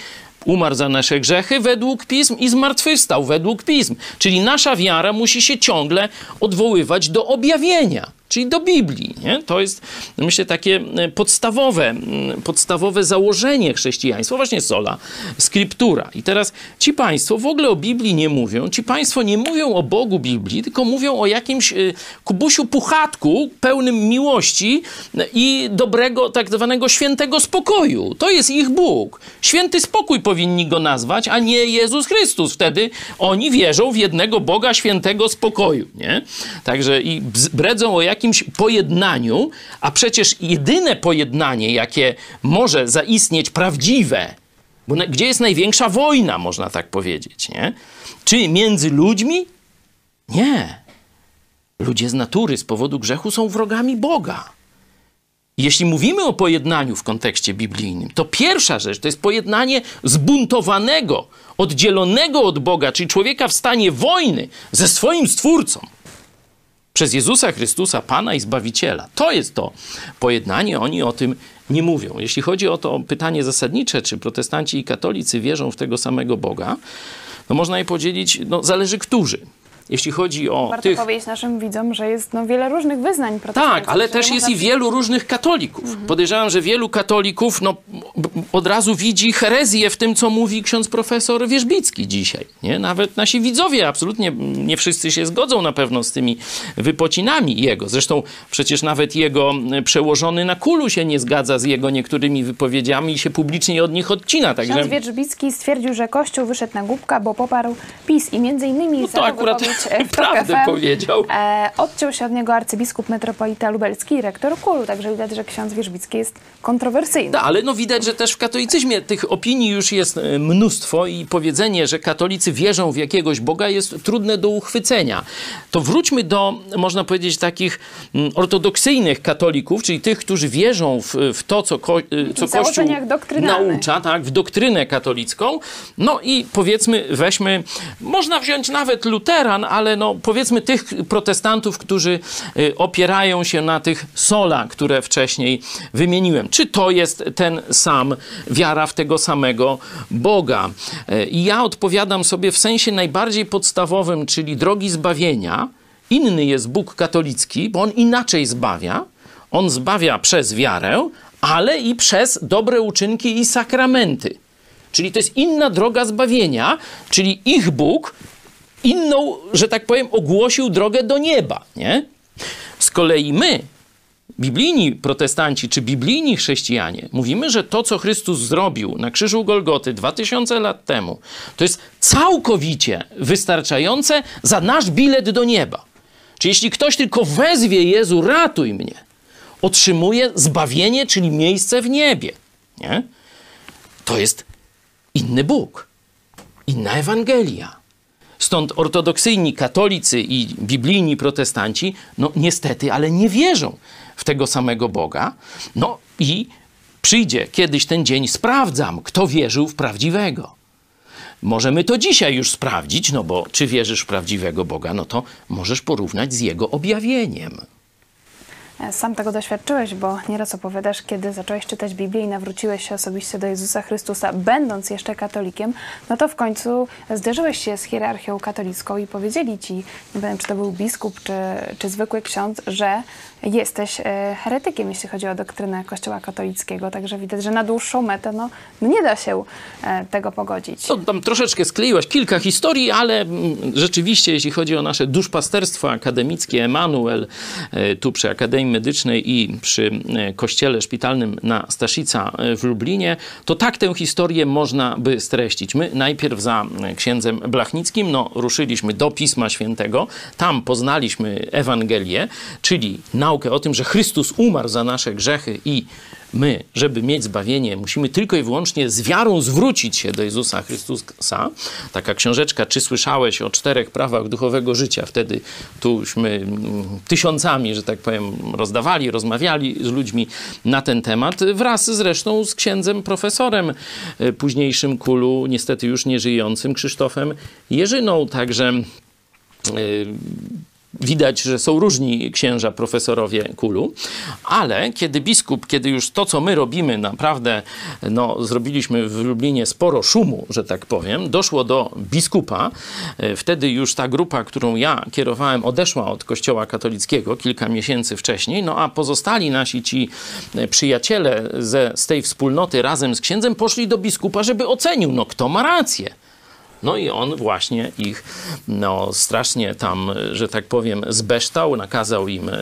umarł za nasze grzechy według pism i zmartwychwstał według pism. Czyli nasza wiara musi się ciągle odwoływać do objawienia, czyli do Biblii. Nie? To jest, myślę, takie e, podstawowe, podstawowe założenie chrześcijaństwa, właśnie sola, skryptura. I teraz ci państwo w ogóle o Biblii nie mówią, ci państwo nie mówią o Bogu Biblii, tylko mówią o jakimś e, kubusiu puchatku pełnym miłości i dobrego, tak zwanego świętego spokoju. To jest ich Bóg. Święty spokój powinni go nazwać, a nie Jezus Chrystus. Wtedy oni wierzą w jednego Boga świętego spokoju, nie? Także i bredzą o jakimś pojednaniu, a przecież jedyne pojednanie, jakie może zaistnieć prawdziwe, bo na, gdzie jest największa wojna, można tak powiedzieć, nie? Czy między ludźmi? Nie. Ludzie z natury z powodu grzechu są wrogami Boga. Jeśli mówimy o pojednaniu w kontekście biblijnym, to pierwsza rzecz to jest pojednanie zbuntowanego, oddzielonego od Boga, czyli człowieka w stanie wojny ze swoim stwórcą przez Jezusa Chrystusa, Pana i Zbawiciela. To jest to pojednanie, oni o tym nie mówią. Jeśli chodzi o to pytanie zasadnicze, czy protestanci i katolicy wierzą w tego samego Boga, no można je podzielić, no zależy którzy. Jeśli chodzi o Warto tych... powiedzieć naszym widzom, że jest no, wiele różnych wyznań Tak, protestanckich. ale też jest i wielu różnych katolików. Podejrzewam, że wielu katolików no, od razu widzi herezję w tym, co mówi ksiądz profesor Wierzbicki dzisiaj. Nie? Nawet nasi widzowie absolutnie nie wszyscy się zgodzą na pewno z tymi wypocinami jego. Zresztą przecież nawet jego przełożony na kulu się nie zgadza z jego niektórymi wypowiedziami i się publicznie od nich odcina. Ksiądz Także Wierzbicki stwierdził, że Kościół wyszedł na głupka, bo poparł PiS i między innymi no to akurat wypowiedź e, w TOK prawdę FM, powiedział. E, odciął się od niego arcybiskup metropolita lubelski i rektor KUL, także widać, że ksiądz Wierzbicki jest kontrowersyjny. Da, ale no widać, że też w katolicyzmie tych opinii już jest e, mnóstwo i powiedzenie, że katolicy wierzą w jakiegoś Boga jest trudne do uchwycenia. To wróćmy do, można powiedzieć, takich mm, ortodoksyjnych katolików, czyli tych, którzy wierzą w, w to, co, ko, e, co Kościół naucza, tak, w doktrynę katolicką. No i powiedzmy, weźmy, można wziąć nawet luteran, ale no powiedzmy tych protestantów, którzy y, opierają się na tych sola, które wcześniej wymieniłem. Czy to jest ten sam, wiara w tego samego Boga? Y, I ja odpowiadam sobie w sensie najbardziej podstawowym, czyli drogi zbawienia. Inny jest Bóg katolicki, bo on inaczej zbawia. On zbawia przez wiarę, ale i przez dobre uczynki i sakramenty. Czyli to jest inna droga zbawienia, czyli ich Bóg inną, że tak powiem, ogłosił drogę do nieba, nie? Z kolei my, biblijni protestanci czy biblijni chrześcijanie, mówimy, że to, co Chrystus zrobił na krzyżu Golgoty 2000 lat temu, to jest całkowicie wystarczające za nasz bilet do nieba. Czy jeśli ktoś tylko wezwie Jezu, ratuj mnie, otrzymuje zbawienie, czyli miejsce w niebie, nie? To jest inny Bóg, inna Ewangelia. Stąd ortodoksyjni katolicy i biblijni protestanci, no niestety, ale nie wierzą w tego samego Boga. No i przyjdzie kiedyś ten dzień, sprawdzam, kto wierzył w prawdziwego. Możemy to dzisiaj już sprawdzić, no bo czy wierzysz w prawdziwego Boga, no to możesz porównać z jego objawieniem. E, Sam tego doświadczyłeś, bo nieraz opowiadasz, kiedy zacząłeś czytać Biblię i nawróciłeś się osobiście do Jezusa Chrystusa, będąc jeszcze katolikiem, no to w końcu zderzyłeś się z hierarchią katolicką i powiedzieli ci, nie wiem czy to był biskup, czy, czy zwykły ksiądz, że jesteś e, heretykiem, jeśli chodzi o doktrynę Kościoła katolickiego. Także widać, że na dłuższą metę no, no nie da się e, tego pogodzić. No, tam troszeczkę skleiłaś kilka historii, ale mm, rzeczywiście, jeśli chodzi o nasze duszpasterstwo akademickie, Emanuel, tu przy Akademii Medycznej i przy e, kościele szpitalnym na Staszica e, w Lublinie, to tak tę historię można by streścić. My najpierw za e, księdzem Blachnickim, no, ruszyliśmy do Pisma Świętego, tam poznaliśmy Ewangelię, czyli naukę o tym, że Chrystus umarł za nasze grzechy i my, żeby mieć zbawienie, musimy tylko i wyłącznie z wiarą zwrócić się do Jezusa Chrystusa. Taka książeczka, czy słyszałeś o czterech prawach duchowego życia? Wtedy tuśmy mm, tysiącami, że tak powiem, rozdawali, rozmawiali z ludźmi na ten temat, wraz zresztą z księdzem profesorem, e, późniejszym kulu, niestety już nieżyjącym, Krzysztofem Jerzyną. Także e, Widać, że są różni księża profesorowie kulu, ale kiedy biskup, kiedy już to, co my robimy, naprawdę no, zrobiliśmy w Lublinie sporo szumu, że tak powiem, doszło do biskupa, e, wtedy już ta grupa, którą ja kierowałem, odeszła od kościoła katolickiego kilka miesięcy wcześniej, no a pozostali nasi ci e, przyjaciele ze, z tej wspólnoty razem z księdzem poszli do biskupa, żeby ocenił, no kto ma rację. No i on właśnie ich no, strasznie tam, że tak powiem, zbeształ, nakazał im e,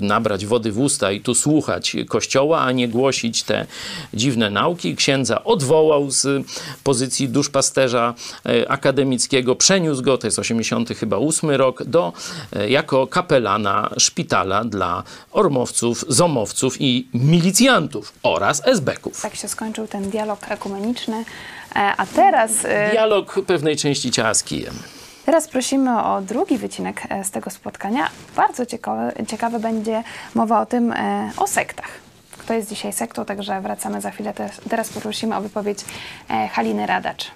nabrać wody w usta i tu słuchać kościoła, a nie głosić te dziwne nauki. Księdza odwołał z pozycji duszpasterza e, akademickiego, przeniósł go, to jest 80 chyba 8 rok, do, e, jako kapelana szpitala dla ormowców, zomowców i milicjantów oraz esbeków. Tak się skończył ten dialog ekumeniczny. E, A teraz, e, Dialog pewnej części ciała z kijem. Teraz prosimy o drugi wycinek e, z tego spotkania. Bardzo ciekawe, ciekawe będzie mowa o tym, o sektach. Kto jest dzisiaj sektą, także wracamy za chwilę. Teraz, teraz poprosimy o wypowiedź Haliny Radacz.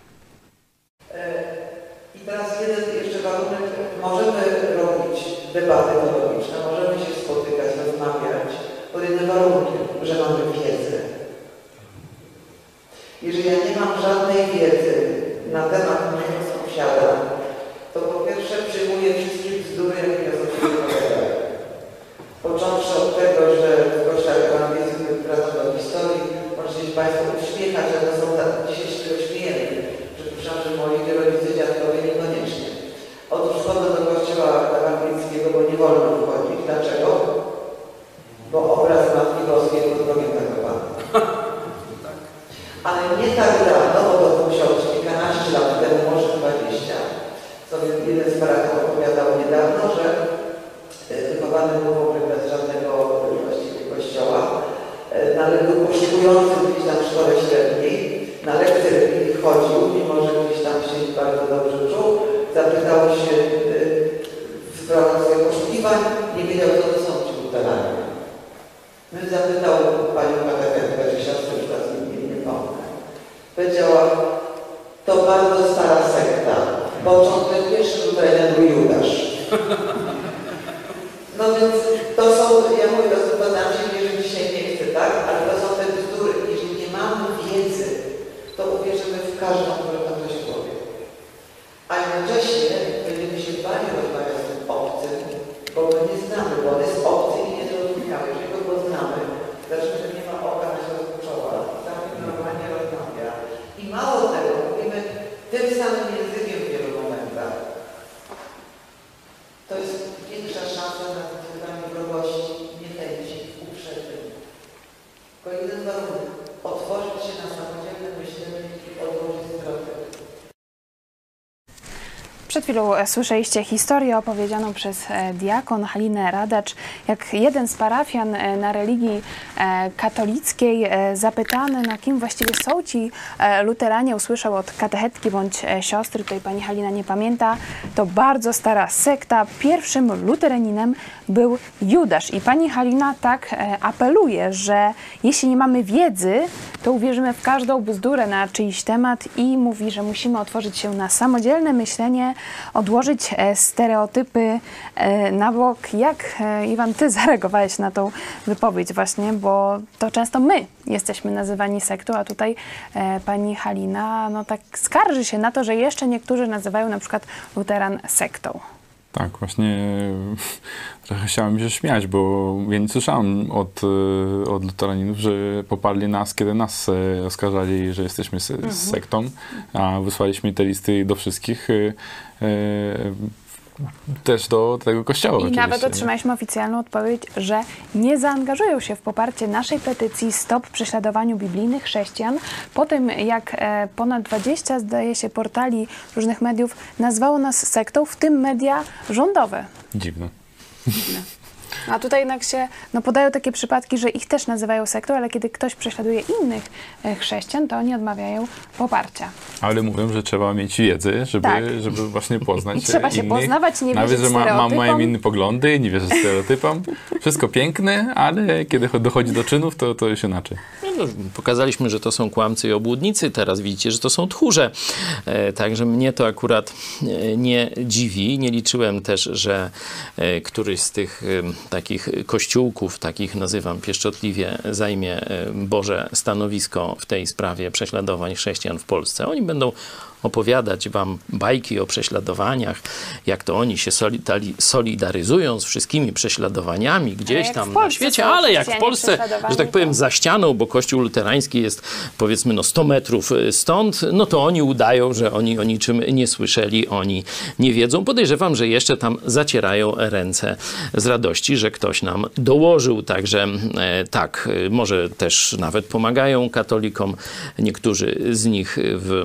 I teraz jeden jeszcze warunek. Możemy robić debaty teologiczne, możemy się spotykać, rozmawiać pod jednym warunkiem, że mamy wiedzę. Jeżeli ja nie mam żadnej wiedzy na temat mojego sąsiada, to po pierwsze przyjmuję wszystkie bzdury, jakie ja sobie wypowiadają. Począwszy od tego, że w kościele ewangelizmu wraca do historii, możecie Państwo uśmiechać, ale to są tak, dzisiaj się tego śmiejemy, że słyszałem, że moi rodzice, dziadkowie niekoniecznie. Otóż wchodzę do kościoła ewangelickiego, bo nie wolno wchodzić. Dlaczego? Bo obraz Matki Boskiej pod drogiem zakopany. Ale nie tak dawno, bo to musiało być kilkanaście lat temu, może 20, co jeden z paraków opowiadał niedawno, że e, był w ogóle bez żadnego e, właściwie kościoła, e, ale był poszukujący gdzieś tam w szkole średniej, na lekcję religii chodził, mimo że gdzieś tam się bardzo dobrze czuł, zapytał się w sprawach swoich poszukiwań, nie wiedział, co to są ci luteranie. No i zapytał panią katechetkę, czy siostrę, już teraz nie, nie pomnę. Powiedziała, to bardzo stara sekta. Początek pierwszy był Judasz. No więc to są, ja mówię, to są badam się, że dzisiaj nie chcę, tak? Ale to są te bzdury. Jeżeli nie mamy wiedzy, to uwierzymy w każdą, która tam coś powie. A jednocześnie będziemy się bali rozmawiać z tym obcym, bo go nie znamy, bo on jest obcy i niezrozumiały. Jeżeli go poznamy, znaczy, że nie ma oka na środku czoła, z nami normalnie rozmawia. I mało tego, mówimy tym samym językiem w wielu momentach. To jest większa szansa na wywołanie wrogości, niechęci, uprzedzeń. Tylko jeden warunek. Otworzyć się na samodzielne myślenie i odłożyć strategię. Przed chwilą e, słyszeliście historię opowiedzianą przez e, diakon Halinę Radacz, jak jeden z parafian e, na religii katolickiej zapytany, no kim właściwie są ci luteranie, usłyszał od katechetki bądź siostry, tutaj pani Halina nie pamięta, to bardzo stara sekta. Pierwszym luteraninem był Judasz i pani Halina tak apeluje, że jeśli nie mamy wiedzy, to uwierzymy w każdą bzdurę na czyjś temat i mówi, że musimy otworzyć się na samodzielne myślenie, odłożyć e, stereotypy e, na bok. Jak, e, Iwan, ty zareagowałeś na tą wypowiedź właśnie, bo to często my jesteśmy nazywani sektą, a tutaj pani Halina no tak skarży się na to, że jeszcze niektórzy nazywają na przykład luteran sektą. Tak, właśnie trochę chciałem się śmiać, bo ja nie słyszałem od, od luteraninów, że poparli nas, kiedy nas oskarżali, że jesteśmy se, Mhm. sektą, a wysłaliśmy te listy do wszystkich, też do tego kościoła I oczywiście. nawet otrzymaliśmy oficjalną odpowiedź, że nie zaangażują się w poparcie naszej petycji Stop prześladowaniu biblijnych chrześcijan. Po tym, jak e, ponad 20, zdaje się, portali różnych mediów nazwało nas sektą, w tym media rządowe. Dziwne. A tutaj jednak się no, podają takie przypadki, że ich też nazywają sektą, ale kiedy ktoś prześladuje innych e, chrześcijan, to oni odmawiają poparcia. Ale mówią, że trzeba mieć wiedzę, żeby, Tak. żeby właśnie poznać Trzeba się innych. poznawać, nie Nawet, że ma, ma, mają inne poglądy, nie wierzę stereotypom. Wszystko piękne, ale kiedy dochodzi do czynów, to, to już inaczej. No, pokazaliśmy, że to są kłamcy i obłudnicy, teraz widzicie, że to są tchórze. E, także mnie to akurat e, nie dziwi. Nie liczyłem też, że e, któryś z tych takich kościółków, takich nazywam pieszczotliwie, zajmie Boże stanowisko w tej sprawie prześladowań chrześcijan w Polsce. Oni będą opowiadać wam bajki o prześladowaniach, jak to oni się solidali- solidaryzują z wszystkimi prześladowaniami gdzieś tam w na świecie, ale jak w Polsce, że tak powiem, za ścianą, bo kościół luterański jest powiedzmy no 100 metrów y, stąd, no to oni udają, że oni o niczym nie słyszeli, oni nie wiedzą. Podejrzewam, że jeszcze tam zacierają ręce z radości, że ktoś nam dołożył. Także e, tak, y, może też nawet pomagają katolikom. Niektórzy z nich w,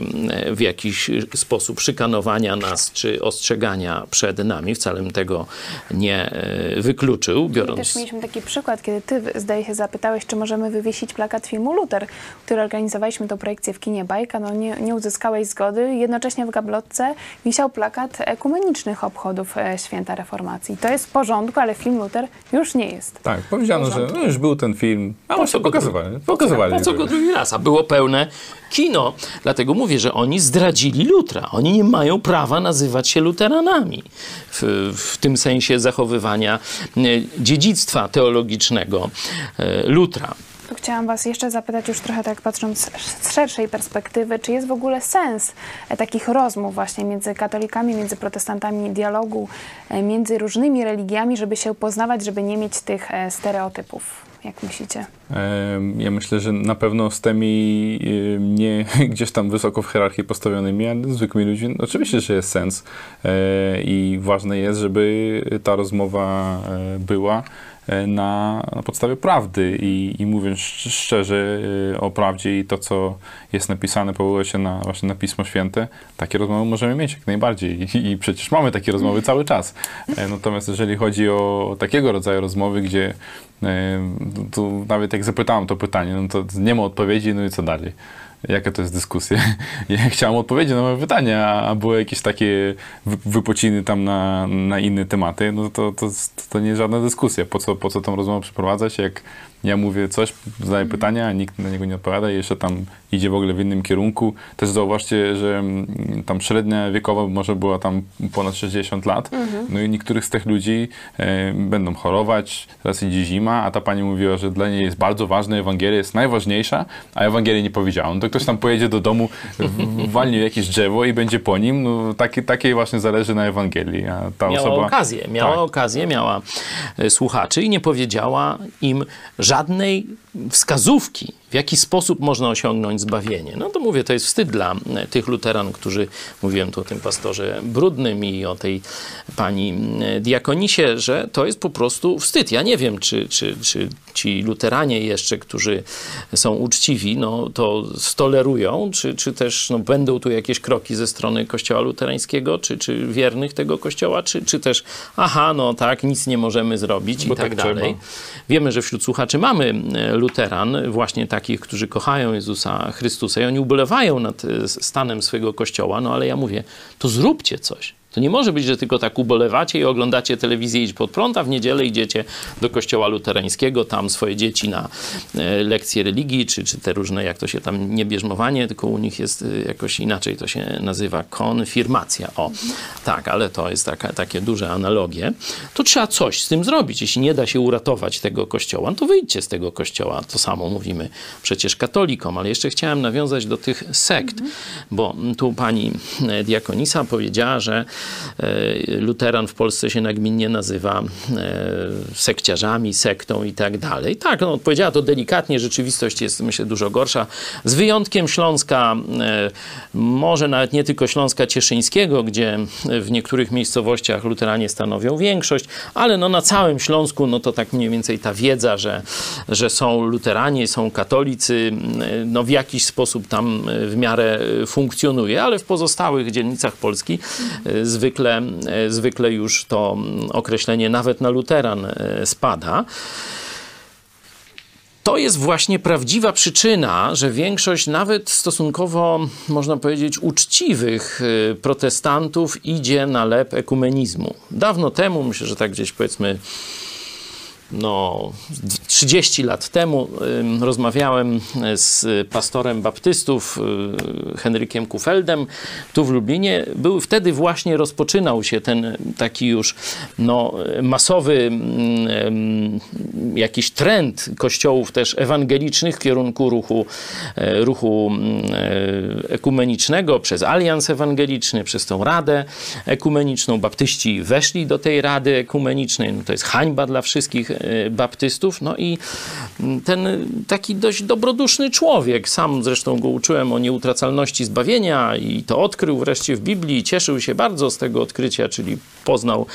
w jakiś jakiś sposób szykanowania nas czy ostrzegania przed nami. Wcale bym tego nie e, wykluczył, My biorąc... też mieliśmy taki przykład, kiedy ty, zdaje się, zapytałeś, czy możemy wywiesić plakat filmu Luther, który organizowaliśmy tą projekcję w kinie Bajka. No nie, nie uzyskałeś zgody. Jednocześnie w gablotce wisiał plakat ekumenicznych obchodów e, Święta Reformacji. To jest w porządku, ale film Luther już nie jest. Tak, powiedziano, że no już był ten film, a Po właśnie co go pokazywali. pokazywali Po co go drugi raz? A było pełne kino. Dlatego mówię, że oni zdradzili Lutra. Oni nie mają prawa nazywać się luteranami w, w tym sensie zachowywania e, dziedzictwa teologicznego e, Lutra. Chciałam Was jeszcze zapytać, już trochę tak patrząc z szerszej perspektywy, czy jest w ogóle sens e, takich rozmów właśnie między katolikami, między protestantami, dialogu między różnymi religiami, żeby się poznawać, żeby nie mieć tych stereotypów? Jak myślicie? Ja myślę, że na pewno z tymi nie gdzieś tam wysoko w hierarchii postawionymi, ale zwykłymi ludźmi, oczywiście, że jest sens. E, i ważne jest, żeby ta rozmowa e, była e, na, na podstawie prawdy. I, i mówiąc szcz- szczerze o prawdzie i to, co jest napisane, powołuje się na, właśnie na Pismo Święte, takie rozmowy możemy mieć jak najbardziej. I, i przecież mamy takie rozmowy cały czas. Natomiast jeżeli chodzi o takiego rodzaju rozmowy, gdzie tu nawet jak zapytałem to pytanie, no to nie ma odpowiedzi, no i co dalej? Jaka to jest dyskusja? Ja chciałem odpowiedzi na moje pytania, a były jakieś takie wy- wypociny tam na, na inne tematy, no to, to, to nie jest żadna dyskusja. Po co, po co tą rozmowę przeprowadzać, jak ja mówię coś, zadaję pytania, a nikt na niego nie odpowiada i jeszcze tam idzie w ogóle w innym kierunku. Też zauważcie, że mm, tam średnia wiekowa może była tam ponad 60 lat, no i niektórych z tych ludzi e, będą chorować, teraz idzie zima, a ta pani mówiła, że dla niej jest bardzo ważna, Ewangelia jest najważniejsza, a Ewangelii nie powiedziała. No to ktoś tam pojedzie do domu, walnie jakieś drzewo i będzie po nim, no takie, takie właśnie zależy na Ewangelii, a ta Miała osoba... okazję, miała Tak. okazję, miała e, słuchaczy i nie powiedziała im żadnej wskazówki, w jaki sposób można osiągnąć zbawienie. No to mówię, to jest wstyd dla e, tych luteran, którzy, mówiłem tu o tym pastorze Brudnym i o tej pani diakonisie, że to jest po prostu wstyd. Ja nie wiem, czy, czy, czy ci luteranie jeszcze, którzy są uczciwi, no to stolerują, czy, czy też no, będą tu jakieś kroki ze strony kościoła luterańskiego, czy, czy wiernych tego kościoła, czy, czy też aha, no tak, nic nie możemy zrobić Bo i tak, tak dalej. Wiemy, że wśród słuchaczy mamy e, luteran, właśnie takich, którzy kochają Jezusa Chrystusa i oni ubolewają nad e, stanem swojego kościoła, no ale ja mówię, to zróbcie coś. To nie może być, że tylko tak ubolewacie i oglądacie telewizję Idź pod prąd, a w niedzielę idziecie do kościoła luterańskiego, tam swoje dzieci na e, lekcje religii, czy, czy te różne, jak to się tam, nie bierzmowanie, tylko u nich jest e, jakoś inaczej to się nazywa, konfirmacja. O, tak, ale to jest taka, takie duże analogie. To trzeba coś z tym zrobić. Jeśli nie da się uratować tego kościoła, no to wyjdźcie z tego kościoła. To samo mówimy przecież katolikom, ale jeszcze chciałem nawiązać do tych sekt, bo tu pani e, diakonisa powiedziała, że luteran w Polsce się nagminnie nazywa e, sekciarzami, sektą i tak dalej. Tak, no, powiedziała to delikatnie, rzeczywistość jest myślę dużo gorsza. Z wyjątkiem Śląska, e, może nawet nie tylko Śląska Cieszyńskiego, gdzie w niektórych miejscowościach luteranie stanowią większość, ale no na całym Śląsku, no to tak mniej więcej ta wiedza, że, że są luteranie, są katolicy, e, no w jakiś sposób tam e, w miarę e, funkcjonuje, ale w pozostałych dzielnicach Polski e, zwykle, e, zwykle już to określenie nawet na luteran e, spada. To jest właśnie prawdziwa przyczyna, że większość nawet stosunkowo, można powiedzieć, uczciwych y, protestantów idzie na lep ekumenizmu. Dawno temu, myślę, że tak gdzieś powiedzmy no, 30 lat temu rozmawiałem z pastorem baptystów y, Henrykiem Kufeldem tu w Lublinie. Był wtedy właśnie rozpoczynał się ten taki już no, masowy jakiś trend kościołów też ewangelicznych w kierunku ruchu, e, ruchu e, ekumenicznego przez Alians Ewangeliczny, przez tą Radę Ekumeniczną. Baptyści weszli do tej Rady Ekumenicznej. No, to jest hańba dla wszystkich e, baptystów. No i ten taki dość dobroduszny człowiek, sam zresztą go uczyłem o nieutracalności zbawienia i to odkrył wreszcie w Biblii. Cieszył się bardzo z tego odkrycia, czyli poznał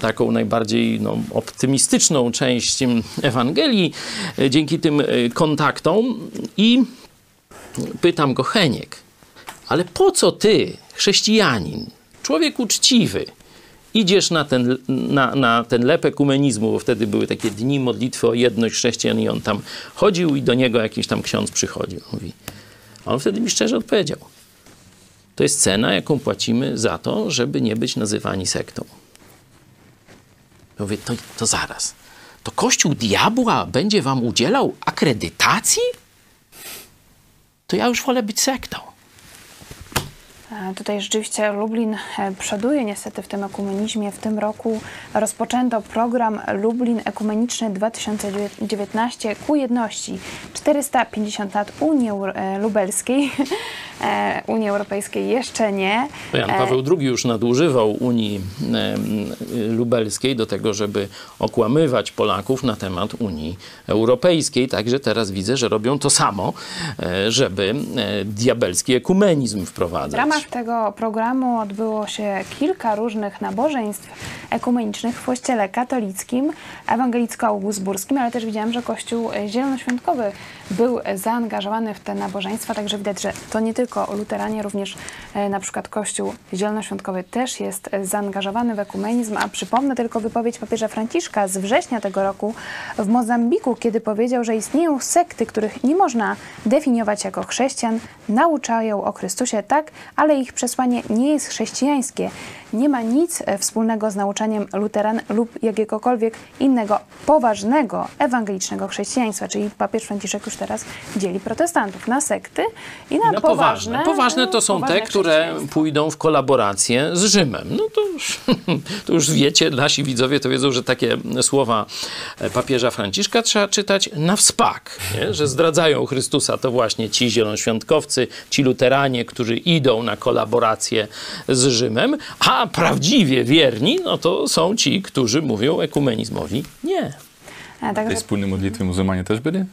taką najbardziej no, optymistyczną część Ewangelii e, dzięki tym e, kontaktom i pytam go, Heniek, Ale po co ty, chrześcijanin, człowiek uczciwy, idziesz na ten, na, na ten lep ekumenizmu, bo wtedy były takie dni modlitwy o jedność chrześcijan i on tam chodził i do niego jakiś tam ksiądz przychodził. Mówi. On wtedy mi szczerze odpowiedział. To jest cena, jaką płacimy za to, żeby nie być nazywani sektą. Ja mówię, to, to zaraz. To Kościół diabła będzie wam udzielał akredytacji? To ja już wolę być sektą. E, Tutaj rzeczywiście Lublin e, przoduje niestety w tym ekumenizmie. W tym roku rozpoczęto program Lublin Ekumeniczny 2019 ku jedności. 450 lat Unii e, Lubelskiej. Unii Europejskiej jeszcze nie. Jan Paweł II już nadużywał Unii Lubelskiej do tego, żeby okłamywać Polaków na temat Unii Europejskiej. Także teraz widzę, że robią to samo, żeby diabelski ekumenizm wprowadzać. Ramach tego programu odbyło się kilka różnych nabożeństw ekumenicznych w kościele katolickim, ewangelicko-augustburskim, ale też widziałam, że kościół zielonoświątkowy był zaangażowany w te nabożeństwa, także widać, że to nie tylko luteranie, również e, na przykład kościół zielonoświątkowy też jest zaangażowany w ekumenizm, a przypomnę tylko wypowiedź papieża Franciszka z września tego roku w Mozambiku, kiedy powiedział, że istnieją sekty, których nie można definiować jako chrześcijan, nauczają o Chrystusie tak, ale ich przesłanie nie jest chrześcijańskie. Nie ma nic e, wspólnego z nauczaniem luteran lub jakiegokolwiek innego poważnego ewangelicznego chrześcijaństwa. Czyli papież Franciszek już teraz dzieli protestantów na sekty i na, I na poważne. Poważne to są poważne te, które pójdą w kolaborację z Rzymem. No to już, to już wiecie, nasi widzowie to wiedzą, że takie słowa papieża Franciszka trzeba czytać na wspak, nie? że zdradzają Chrystusa to właśnie ci zielonoświątkowcy, ci luteranie, którzy idą na kolaborację z Rzymem, a prawdziwie wierni, no to są ci, którzy mówią ekumenizmowi nie. Tej Także wspólnej modlitwy muzułmanie też byli?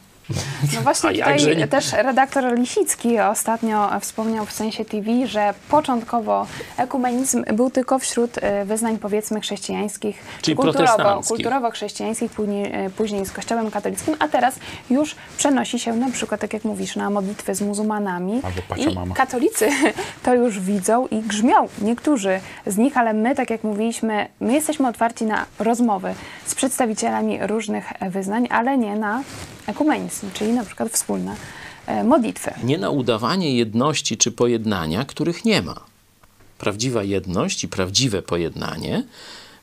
No właśnie tutaj nie? też redaktor Lisicki ostatnio wspomniał w Sensie TV, że początkowo ekumenizm był tylko wśród e, wyznań powiedzmy chrześcijańskich, Czyli kulturowo, kulturowo chrześcijańskich, później, e, później z kościołem katolickim, a teraz już przenosi się na przykład, tak jak mówisz, na modlitwy z muzułmanami. Albo I Pachamama. katolicy to już widzą i grzmią niektórzy z nich, ale my, tak jak mówiliśmy, my jesteśmy otwarci na rozmowy z przedstawicielami różnych wyznań, ale nie na ekumenizm, czyli na przykład wspólne e, modlitwy. nie na udawanie jedności czy pojednania, których nie ma. Prawdziwa jedność i prawdziwe pojednanie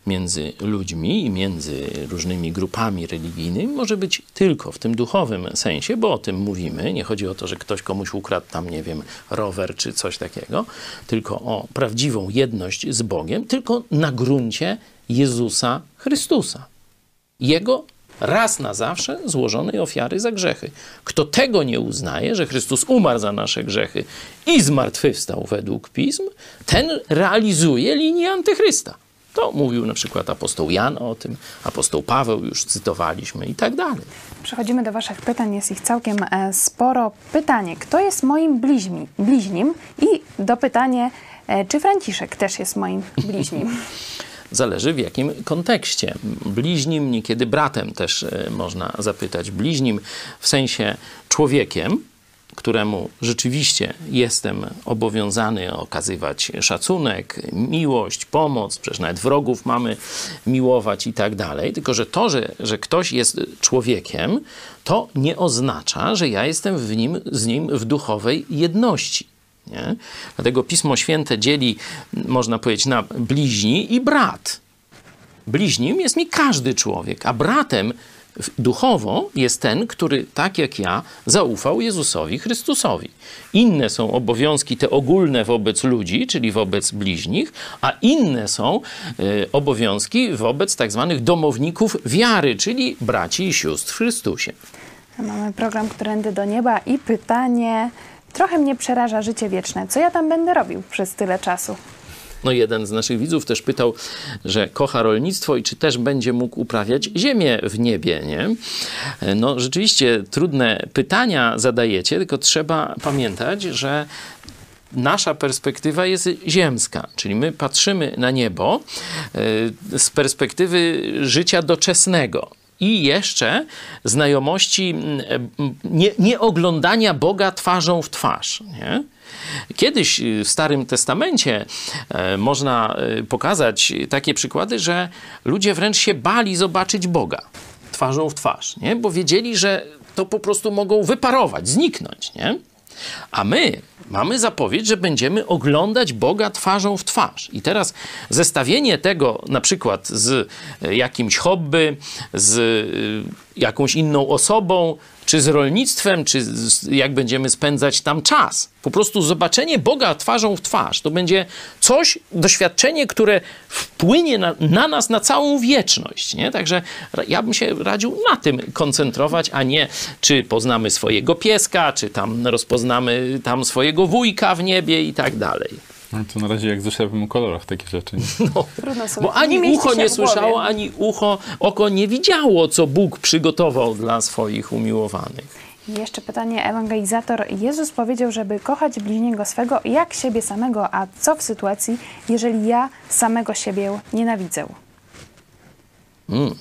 między ludźmi i między różnymi grupami religijnymi może być tylko w tym duchowym sensie, bo o tym mówimy. Nie chodzi o to, że ktoś komuś ukradł tam, nie wiem, rower czy coś takiego, tylko o prawdziwą jedność z Bogiem, tylko na gruncie Jezusa Chrystusa. Jego raz na zawsze złożonej ofiary za grzechy. Kto tego nie uznaje, że Chrystus umarł za nasze grzechy i zmartwychwstał według pism, ten realizuje linię antychrysta. To mówił na przykład apostoł Jan o tym, apostoł Paweł już cytowaliśmy i tak dalej. Przechodzimy do Waszych pytań, jest ich całkiem e, sporo. Pytanie, kto jest moim bliźni, bliźnim? I dopytanie, e, czy Franciszek też jest moim bliźnim? Zależy w jakim kontekście. Bliźnim, niekiedy bratem też e, można zapytać. Bliźnim w sensie człowiekiem, któremu rzeczywiście jestem obowiązany okazywać szacunek, miłość, pomoc, przecież nawet wrogów mamy miłować i tak dalej. Tylko, że to, że, że ktoś jest człowiekiem, to nie oznacza, że ja jestem w nim, z nim w duchowej jedności. Nie? Dlatego Pismo Święte dzieli, można powiedzieć, na bliźni i brat. Bliźnim jest mi każdy człowiek, a bratem duchowo jest ten, który tak jak ja zaufał Jezusowi Chrystusowi. Inne są obowiązki te ogólne wobec ludzi, czyli wobec bliźnich, a inne są y, obowiązki wobec tak zwanych domowników wiary, czyli braci i sióstr w Chrystusie. Mamy program Którędy do Nieba i pytanie, trochę mnie przeraża życie wieczne. Co ja tam będę robił przez tyle czasu? No jeden z naszych widzów też pytał, że kocha rolnictwo i czy też będzie mógł uprawiać ziemię w niebie, nie? No rzeczywiście trudne pytania zadajecie, tylko trzeba pamiętać, że nasza perspektywa jest ziemska, czyli my patrzymy na niebo e, z perspektywy życia doczesnego. I jeszcze znajomości mm, mm, nie, nie oglądania Boga twarzą w twarz. Nie? Kiedyś w Starym Testamencie e, można e, pokazać takie przykłady, że ludzie wręcz się bali zobaczyć Boga twarzą w twarz, nie? bo wiedzieli, że to po prostu mogą wyparować, zniknąć. Nie? A my mamy zapowiedź, że będziemy oglądać Boga twarzą w twarz. I teraz zestawienie tego na przykład z e, jakimś hobby, z e, jakąś inną osobą, czy z rolnictwem, czy z, jak będziemy spędzać tam czas. Po prostu zobaczenie Boga twarzą w twarz to będzie coś, doświadczenie, które wpłynie na, na nas na całą wieczność. Nie? Także ja bym się radził na tym koncentrować, a nie czy poznamy swojego pieska, czy tam rozpoznamy tam swojego wujka w niebie i tak dalej. No to na razie jak zeszłym o kolorach takie rzeczy. Nie? No, Trudno sobie. bo ani nie ucho nie słyszało, ani ucho, oko nie widziało, co Bóg przygotował dla swoich umiłowanych. Jeszcze pytanie, ewangelizator. Jezus powiedział, żeby kochać bliźniego swego jak siebie samego, a co w sytuacji, jeżeli ja samego siebie nienawidzę? Mm,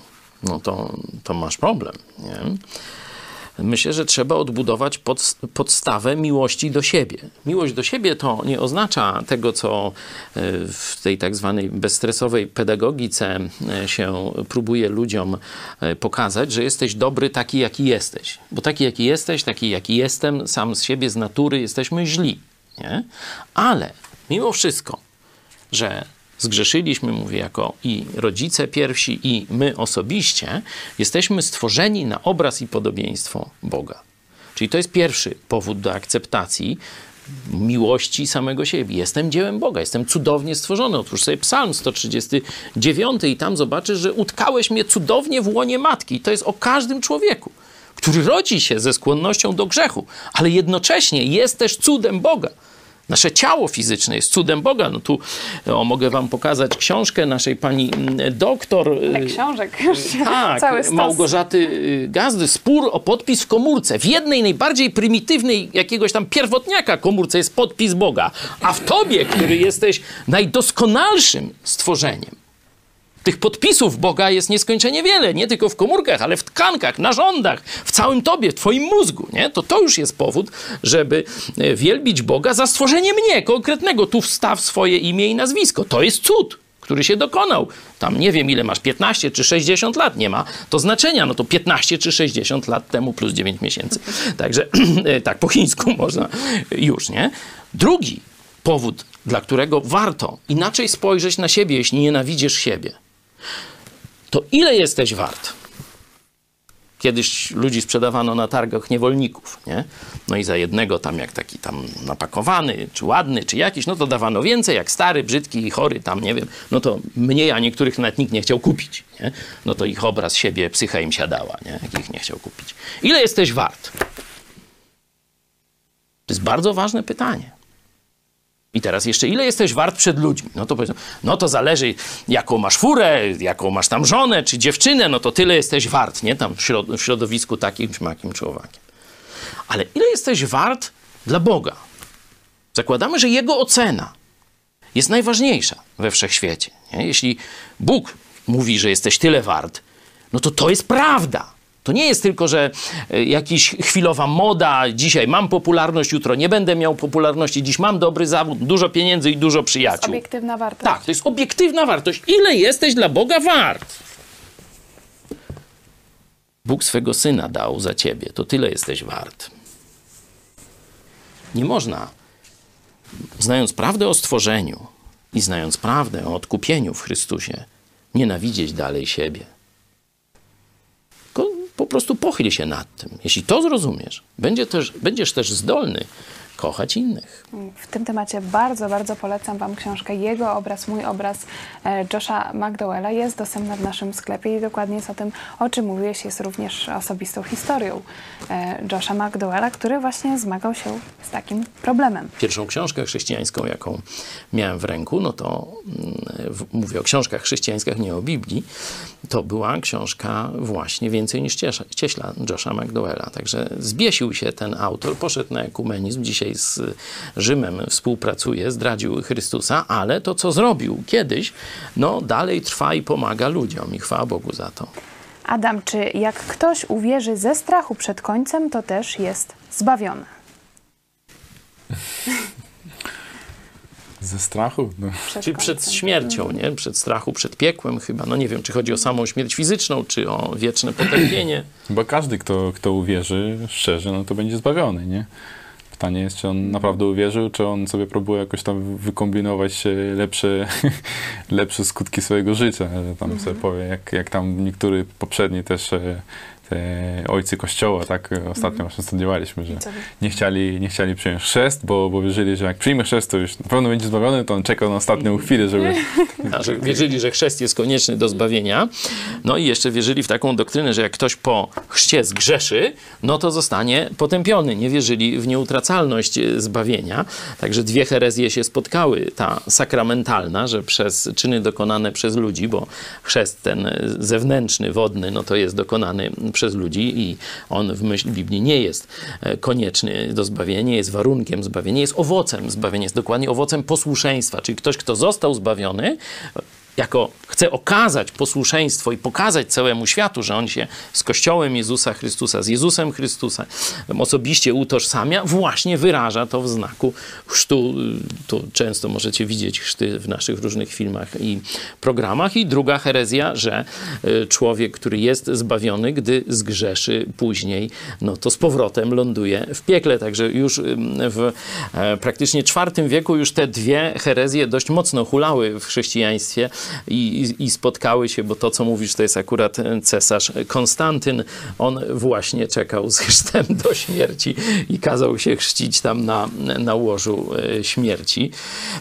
no to, to masz problem. Nie? Myślę, że trzeba odbudować pod, podstawę miłości do siebie. Miłość do siebie to nie oznacza tego, co e, w tej tak zwanej bezstresowej pedagogice e, się próbuje ludziom e, pokazać, że jesteś dobry taki, jaki jesteś. Bo taki, jaki jesteś, taki, jaki jestem, sam z siebie, z natury jesteśmy źli. Nie? Ale mimo wszystko, że zgrzeszyliśmy, mówię jako i rodzice pierwsi, i my osobiście, jesteśmy stworzeni na obraz i podobieństwo Boga. Czyli to jest pierwszy powód do akceptacji miłości samego siebie. Jestem dziełem Boga, jestem cudownie stworzony. Otwórz sobie Psalm 139 i tam zobaczysz, że utkałeś mnie cudownie w łonie matki. I to jest o każdym człowieku, który rodzi się ze skłonnością do grzechu, ale jednocześnie jest też cudem Boga. Nasze ciało fizyczne jest cudem Boga. No tu o, mogę wam pokazać książkę naszej pani doktor. Ale y, książek. tak, Cały stos. Małgorzaty y, Gazdy. Spór o podpis w komórce. W jednej najbardziej prymitywnej jakiegoś tam pierwotniaka komórce jest podpis Boga. A w tobie, który jesteś najdoskonalszym stworzeniem, tych podpisów Boga jest nieskończenie wiele, nie tylko w komórkach, ale w tkankach, narządach, w całym tobie, w twoim mózgu, nie? To to już jest powód, żeby e, wielbić Boga za stworzenie mnie, konkretnego. Tu wstaw swoje imię i nazwisko. To jest cud, który się dokonał. Tam nie wiem, ile masz, 15 czy 60 lat, nie ma to znaczenia. No to 15 czy 60 lat temu plus 9 miesięcy. Także tak po chińsku można już, nie? Drugi powód, dla którego warto inaczej spojrzeć na siebie, jeśli nienawidzisz siebie to ile jesteś wart? Kiedyś ludzi sprzedawano na targach niewolników, nie? No i za jednego tam jak taki tam napakowany, czy ładny, czy jakiś, no to dawano więcej, jak stary, brzydki i chory tam, nie wiem, no to mniej, a niektórych nawet nikt nie chciał kupić, nie? No to ich obraz siebie, psycha im siadała, nie? Jak ich nie chciał kupić. Ile jesteś wart? To jest bardzo ważne pytanie. I teraz jeszcze, ile jesteś wart przed ludźmi? No to powiedzą, no to zależy, jaką masz furę, jaką masz tam żonę czy dziewczynę, no to tyle jesteś wart, nie? Tam w, środ- w środowisku takim czy makim człowiekiem. Ale ile jesteś wart dla Boga? Zakładamy, że Jego ocena jest najważniejsza we wszechświecie. Nie? Jeśli Bóg mówi, że jesteś tyle wart, no to to jest prawda. To nie jest tylko, że e, jakiś chwilowa moda, dzisiaj mam popularność, jutro nie będę miał popularności, dziś mam dobry zawód, dużo pieniędzy i dużo przyjaciół. Obiektywna wartość. Tak, to jest obiektywna wartość. Ile jesteś dla Boga wart? Bóg swego syna dał za ciebie, to tyle jesteś wart. Nie można, znając prawdę o stworzeniu i znając prawdę o odkupieniu w Chrystusie, nienawidzieć dalej siebie. Po prostu pochyl się nad tym. Jeśli to zrozumiesz, będzie też, będziesz też zdolny kochać innych. W tym temacie bardzo, bardzo polecam Wam książkę Jego obraz, mój obraz e, Josha McDowella. Jest dostępna w naszym sklepie i dokładnie jest o tym, o czym mówiłeś, jest również osobistą historią e, Josha McDowella, który właśnie zmagał się z takim problemem. Pierwszą książkę chrześcijańską, jaką miałem w ręku, no to mm, mówię o książkach chrześcijańskich, nie o Biblii, to była książka właśnie Więcej niż Ciesza, Cieśla Josha McDowella. Także zbiesił się ten autor, poszedł na ekumenizm, dzisiaj z Rzymem współpracuje, zdradził Chrystusa, ale to, co zrobił kiedyś, no dalej trwa i pomaga ludziom i chwała Bogu za to. Adam, czy jak ktoś uwierzy ze strachu przed końcem, to też jest zbawiony? Ze strachu? No. Przed Czyli przed śmiercią, nie? Przed strachu, przed piekłem chyba. No nie wiem, czy chodzi o samą śmierć fizyczną, czy o wieczne potępienie. Chyba każdy, kto, kto uwierzy szczerze, no to będzie zbawiony, nie? Pytanie jest, czy on naprawdę uwierzył, czy on sobie próbuje jakoś tam wykombinować lepsze, lepsze skutki swojego życia, że tam sobie powie, jak, jak tam niektórzy poprzedni też e, ojcy kościoła, tak, ostatnio właśnie studiowaliśmy, że nie chcieli, nie chcieli przyjąć chrzest, bo, bo wierzyli, że jak przyjmie chrzest, to już na pewno będzie zbawiony, to on czekał na ostatnią chwilę, żeby... A, że wierzyli, że chrzest jest konieczny do zbawienia. No i jeszcze wierzyli w taką doktrynę, że jak ktoś po chrzcie zgrzeszy, no to zostanie potępiony. Nie wierzyli w nieutracalność e, zbawienia. Także dwie herezje się spotkały. Ta sakramentalna, że przez czyny dokonane przez ludzi, bo chrzest ten e, zewnętrzny, wodny, no to jest dokonany przez ludzi i on w myśl Biblii nie jest e, konieczny do zbawienia, jest warunkiem zbawienia, jest owocem zbawienia, jest dokładnie owocem posłuszeństwa. Czyli ktoś, kto został zbawiony, jako chce okazać posłuszeństwo i pokazać całemu światu, że on się z Kościołem Jezusa Chrystusa, z Jezusem Chrystusem osobiście utożsamia, właśnie wyraża to w znaku chrztu. Tu często możecie widzieć chrzty w naszych różnych filmach i programach. I druga herezja, że y, człowiek, który jest zbawiony, gdy zgrzeszy później, no to z powrotem ląduje w piekle. Także już w e, praktycznie IV wieku już te dwie herezje dość mocno hulały w chrześcijaństwie i, i, spotkały się, bo to, co mówisz, to jest akurat cesarz Konstantyn. On właśnie czekał z chrztem do śmierci i kazał się chrzcić tam na, na łożu e, śmierci.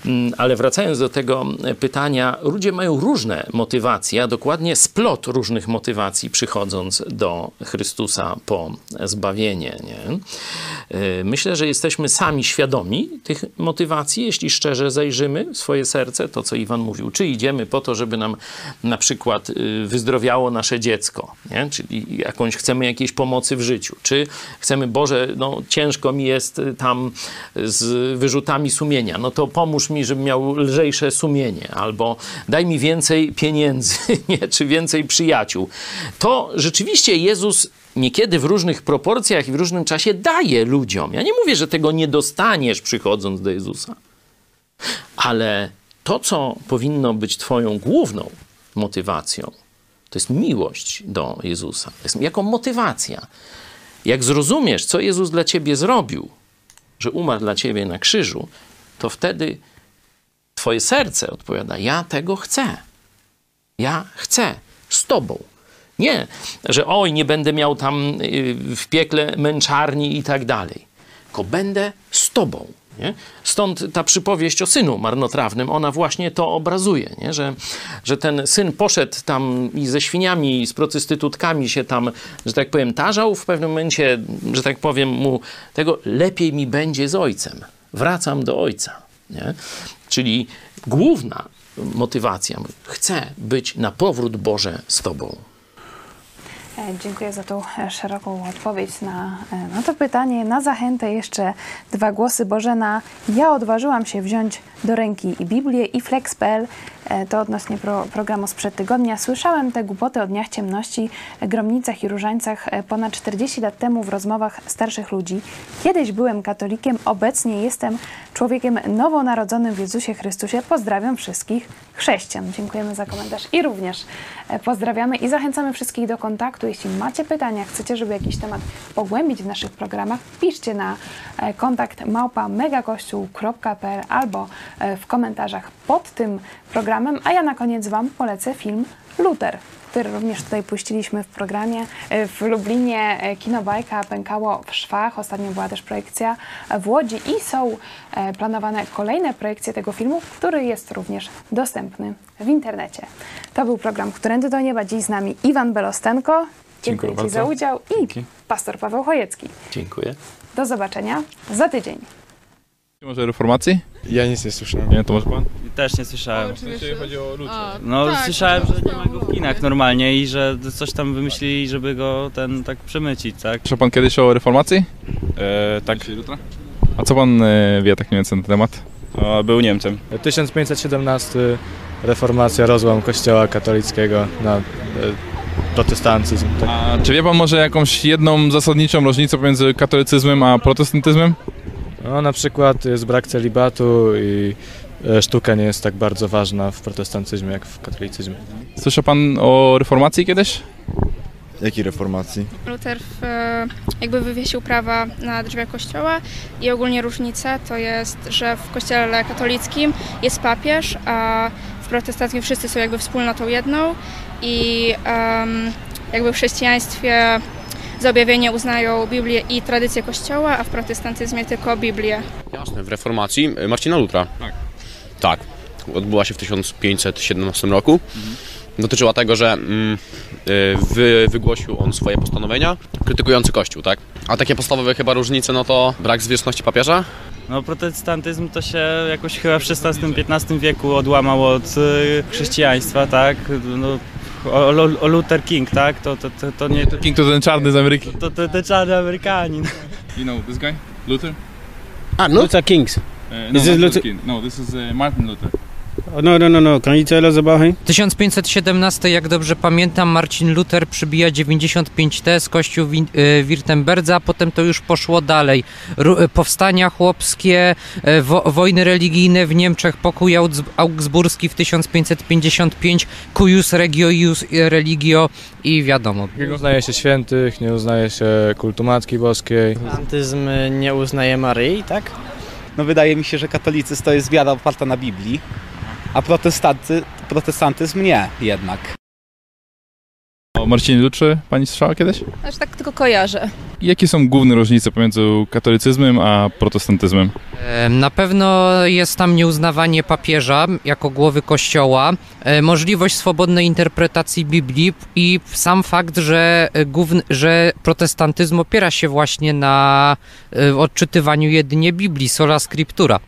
Mm, Ale wracając do tego pytania, ludzie mają różne motywacje, a dokładnie splot różnych motywacji przychodząc do Chrystusa po zbawienie. Nie? E, Myślę, że jesteśmy sami świadomi tych motywacji, jeśli szczerze zajrzymy w swoje serce, to co Iwan mówił, czy idziemy po to, żeby nam na przykład y, wyzdrowiało nasze dziecko, nie? czyli jakąś chcemy jakiejś pomocy w życiu, czy chcemy, Boże, no ciężko mi jest y, tam z wyrzutami sumienia, no to pomóż mi, żebym miał lżejsze sumienie, albo daj mi więcej pieniędzy, nie? czy więcej przyjaciół. To rzeczywiście Jezus niekiedy w różnych proporcjach i w różnym czasie daje ludziom. Ja nie mówię, że tego nie dostaniesz przychodząc do Jezusa, ale to, co powinno być Twoją główną motywacją, to jest miłość do Jezusa. To jest jako motywacja. Jak zrozumiesz, co Jezus dla Ciebie zrobił, że umarł dla Ciebie na krzyżu, to wtedy Twoje serce odpowiada: Ja tego chcę. Ja chcę z Tobą. Nie, że oj, nie będę miał tam y, w piekle męczarni i tak dalej. Tylko będę z Tobą. Nie? Stąd ta przypowieść o synu marnotrawnym, ona właśnie to obrazuje, nie? Że, że ten syn poszedł tam i ze świniami, i z prostytutkami się tam, że tak powiem, tarzał. W pewnym momencie, że tak powiem mu, tego lepiej mi będzie z ojcem. Wracam do ojca. Nie? Czyli główna motywacja, chcę być na powrót Boże z Tobą. E, Dziękuję za tą e, szeroką odpowiedź na, e, na to pytanie. Na zachętę jeszcze dwa głosy Bożena. Ja odważyłam się wziąć do ręki i Biblię i Flex.pl. To odnośnie pro, programu sprzed tygodnia. Słyszałem te głupoty o dniach ciemności, gromnicach i różańcach ponad 40 lat temu w rozmowach starszych ludzi. Kiedyś byłem katolikiem, obecnie jestem człowiekiem nowonarodzonym w Jezusie Chrystusie. Pozdrawiam wszystkich chrześcijan. Dziękujemy za komentarz i również e, pozdrawiamy i zachęcamy wszystkich do kontaktu. Jeśli macie pytania, chcecie, żeby jakiś temat pogłębić w naszych programach, piszcie na e, kontakt małpa megakościół.pl albo e, w komentarzach pod tym programem, a ja na koniec Wam polecę film Luther, który również tutaj puściliśmy w programie. E, W Lublinie e, kino Bajka pękało w szwach. Ostatnio była też projekcja w Łodzi i są e, planowane kolejne projekcje tego filmu, który jest również dostępny w internecie. To był program Którędy do Nieba. Dziś z nami Iwan Belostenko. Dziękuję Ci bardzo. za udział i Dzięki. pastor Paweł Chojecki. Dziękuję. Do zobaczenia za tydzień. Może reformacji? Ja nic nie słyszałem. Nie, to może pan? Też nie słyszałem. Jeśli chodzi o ludzi. No Tak, słyszałem, tak, że nie ma go w kinach normalnie i że coś tam wymyślili, żeby go ten tak przemycić, tak? Słyszał pan kiedyś o reformacji? E, tak, A co pan e, wie tak mniej więcej na ten temat? o, był Niemcem. 1517 reformacja, rozłam kościoła katolickiego na e, protestantyzm. Tak. A czy wie pan może jakąś jedną zasadniczą różnicę pomiędzy katolicyzmem a protestantyzmem? No, na przykład jest brak celibatu i e, sztuka nie jest tak bardzo ważna w protestantyzmie jak w katolicyzmie. Słyszał pan o reformacji kiedyś? Jakiej reformacji? Luther w, e, jakby wywiesił prawa na drzwiach kościoła i ogólnie różnica to jest, że w kościele katolickim jest papież, a w protestanckich wszyscy są jakby wspólnotą jedną i em, jakby w chrześcijaństwie za objawienie uznają Biblię i tradycję kościoła, a w protestantyzmie tylko Biblię. Jasne, w reformacji y, Marcina Lutra. Tak. Tak. Odbyła się w 1517 roku. Dotyczyła tego, że mm, y, wy, wygłosił on swoje postanowienia krytykujące Kościół, tak? A takie podstawowe chyba różnice, no to brak zwierzchności papieża, No protestantyzm to się jakoś chyba w XVI-XV wieku odłamał od y, chrześcijaństwa, tak? No, o, o, Luther King, tak? To, to, to, to nie... King to ten czarny z Ameryki. To, to, to czarny Amerykanin. You know this guy? Luther? Ah, Luther Kings. Uh, no, Is not it Luther Luther- King. No, this is uh, Martin Luther. No, no, no, no. About him? 1517, jak dobrze pamiętam, Marcin Luther przybija 95T z kościół Win- y, Wirtemberdza, a potem to już poszło dalej. Ru- y, powstania chłopskie, y, wo- wojny religijne w Niemczech, pokój Augs- augsburski w 1555, cuius regio ius religio i wiadomo. Nie uznaje się świętych, nie uznaje się kultu Matki Boskiej. Protestantyzm nie uznaje Maryi, tak? No wydaje mi się, że katolicyzm to jest wiara oparta na Biblii, a protestanty, protestantyzm nie jednak. O Marcinie Lutrze pani słyszała kiedyś? Aż tak tylko kojarzę. Jakie są główne różnice pomiędzy katolicyzmem a protestantyzmem? Na pewno jest tam nieuznawanie papieża jako głowy kościoła, e, możliwość swobodnej interpretacji Biblii i sam fakt, że, e, główny, że protestantyzm opiera się właśnie na e, odczytywaniu jedynie Biblii, sola scriptura.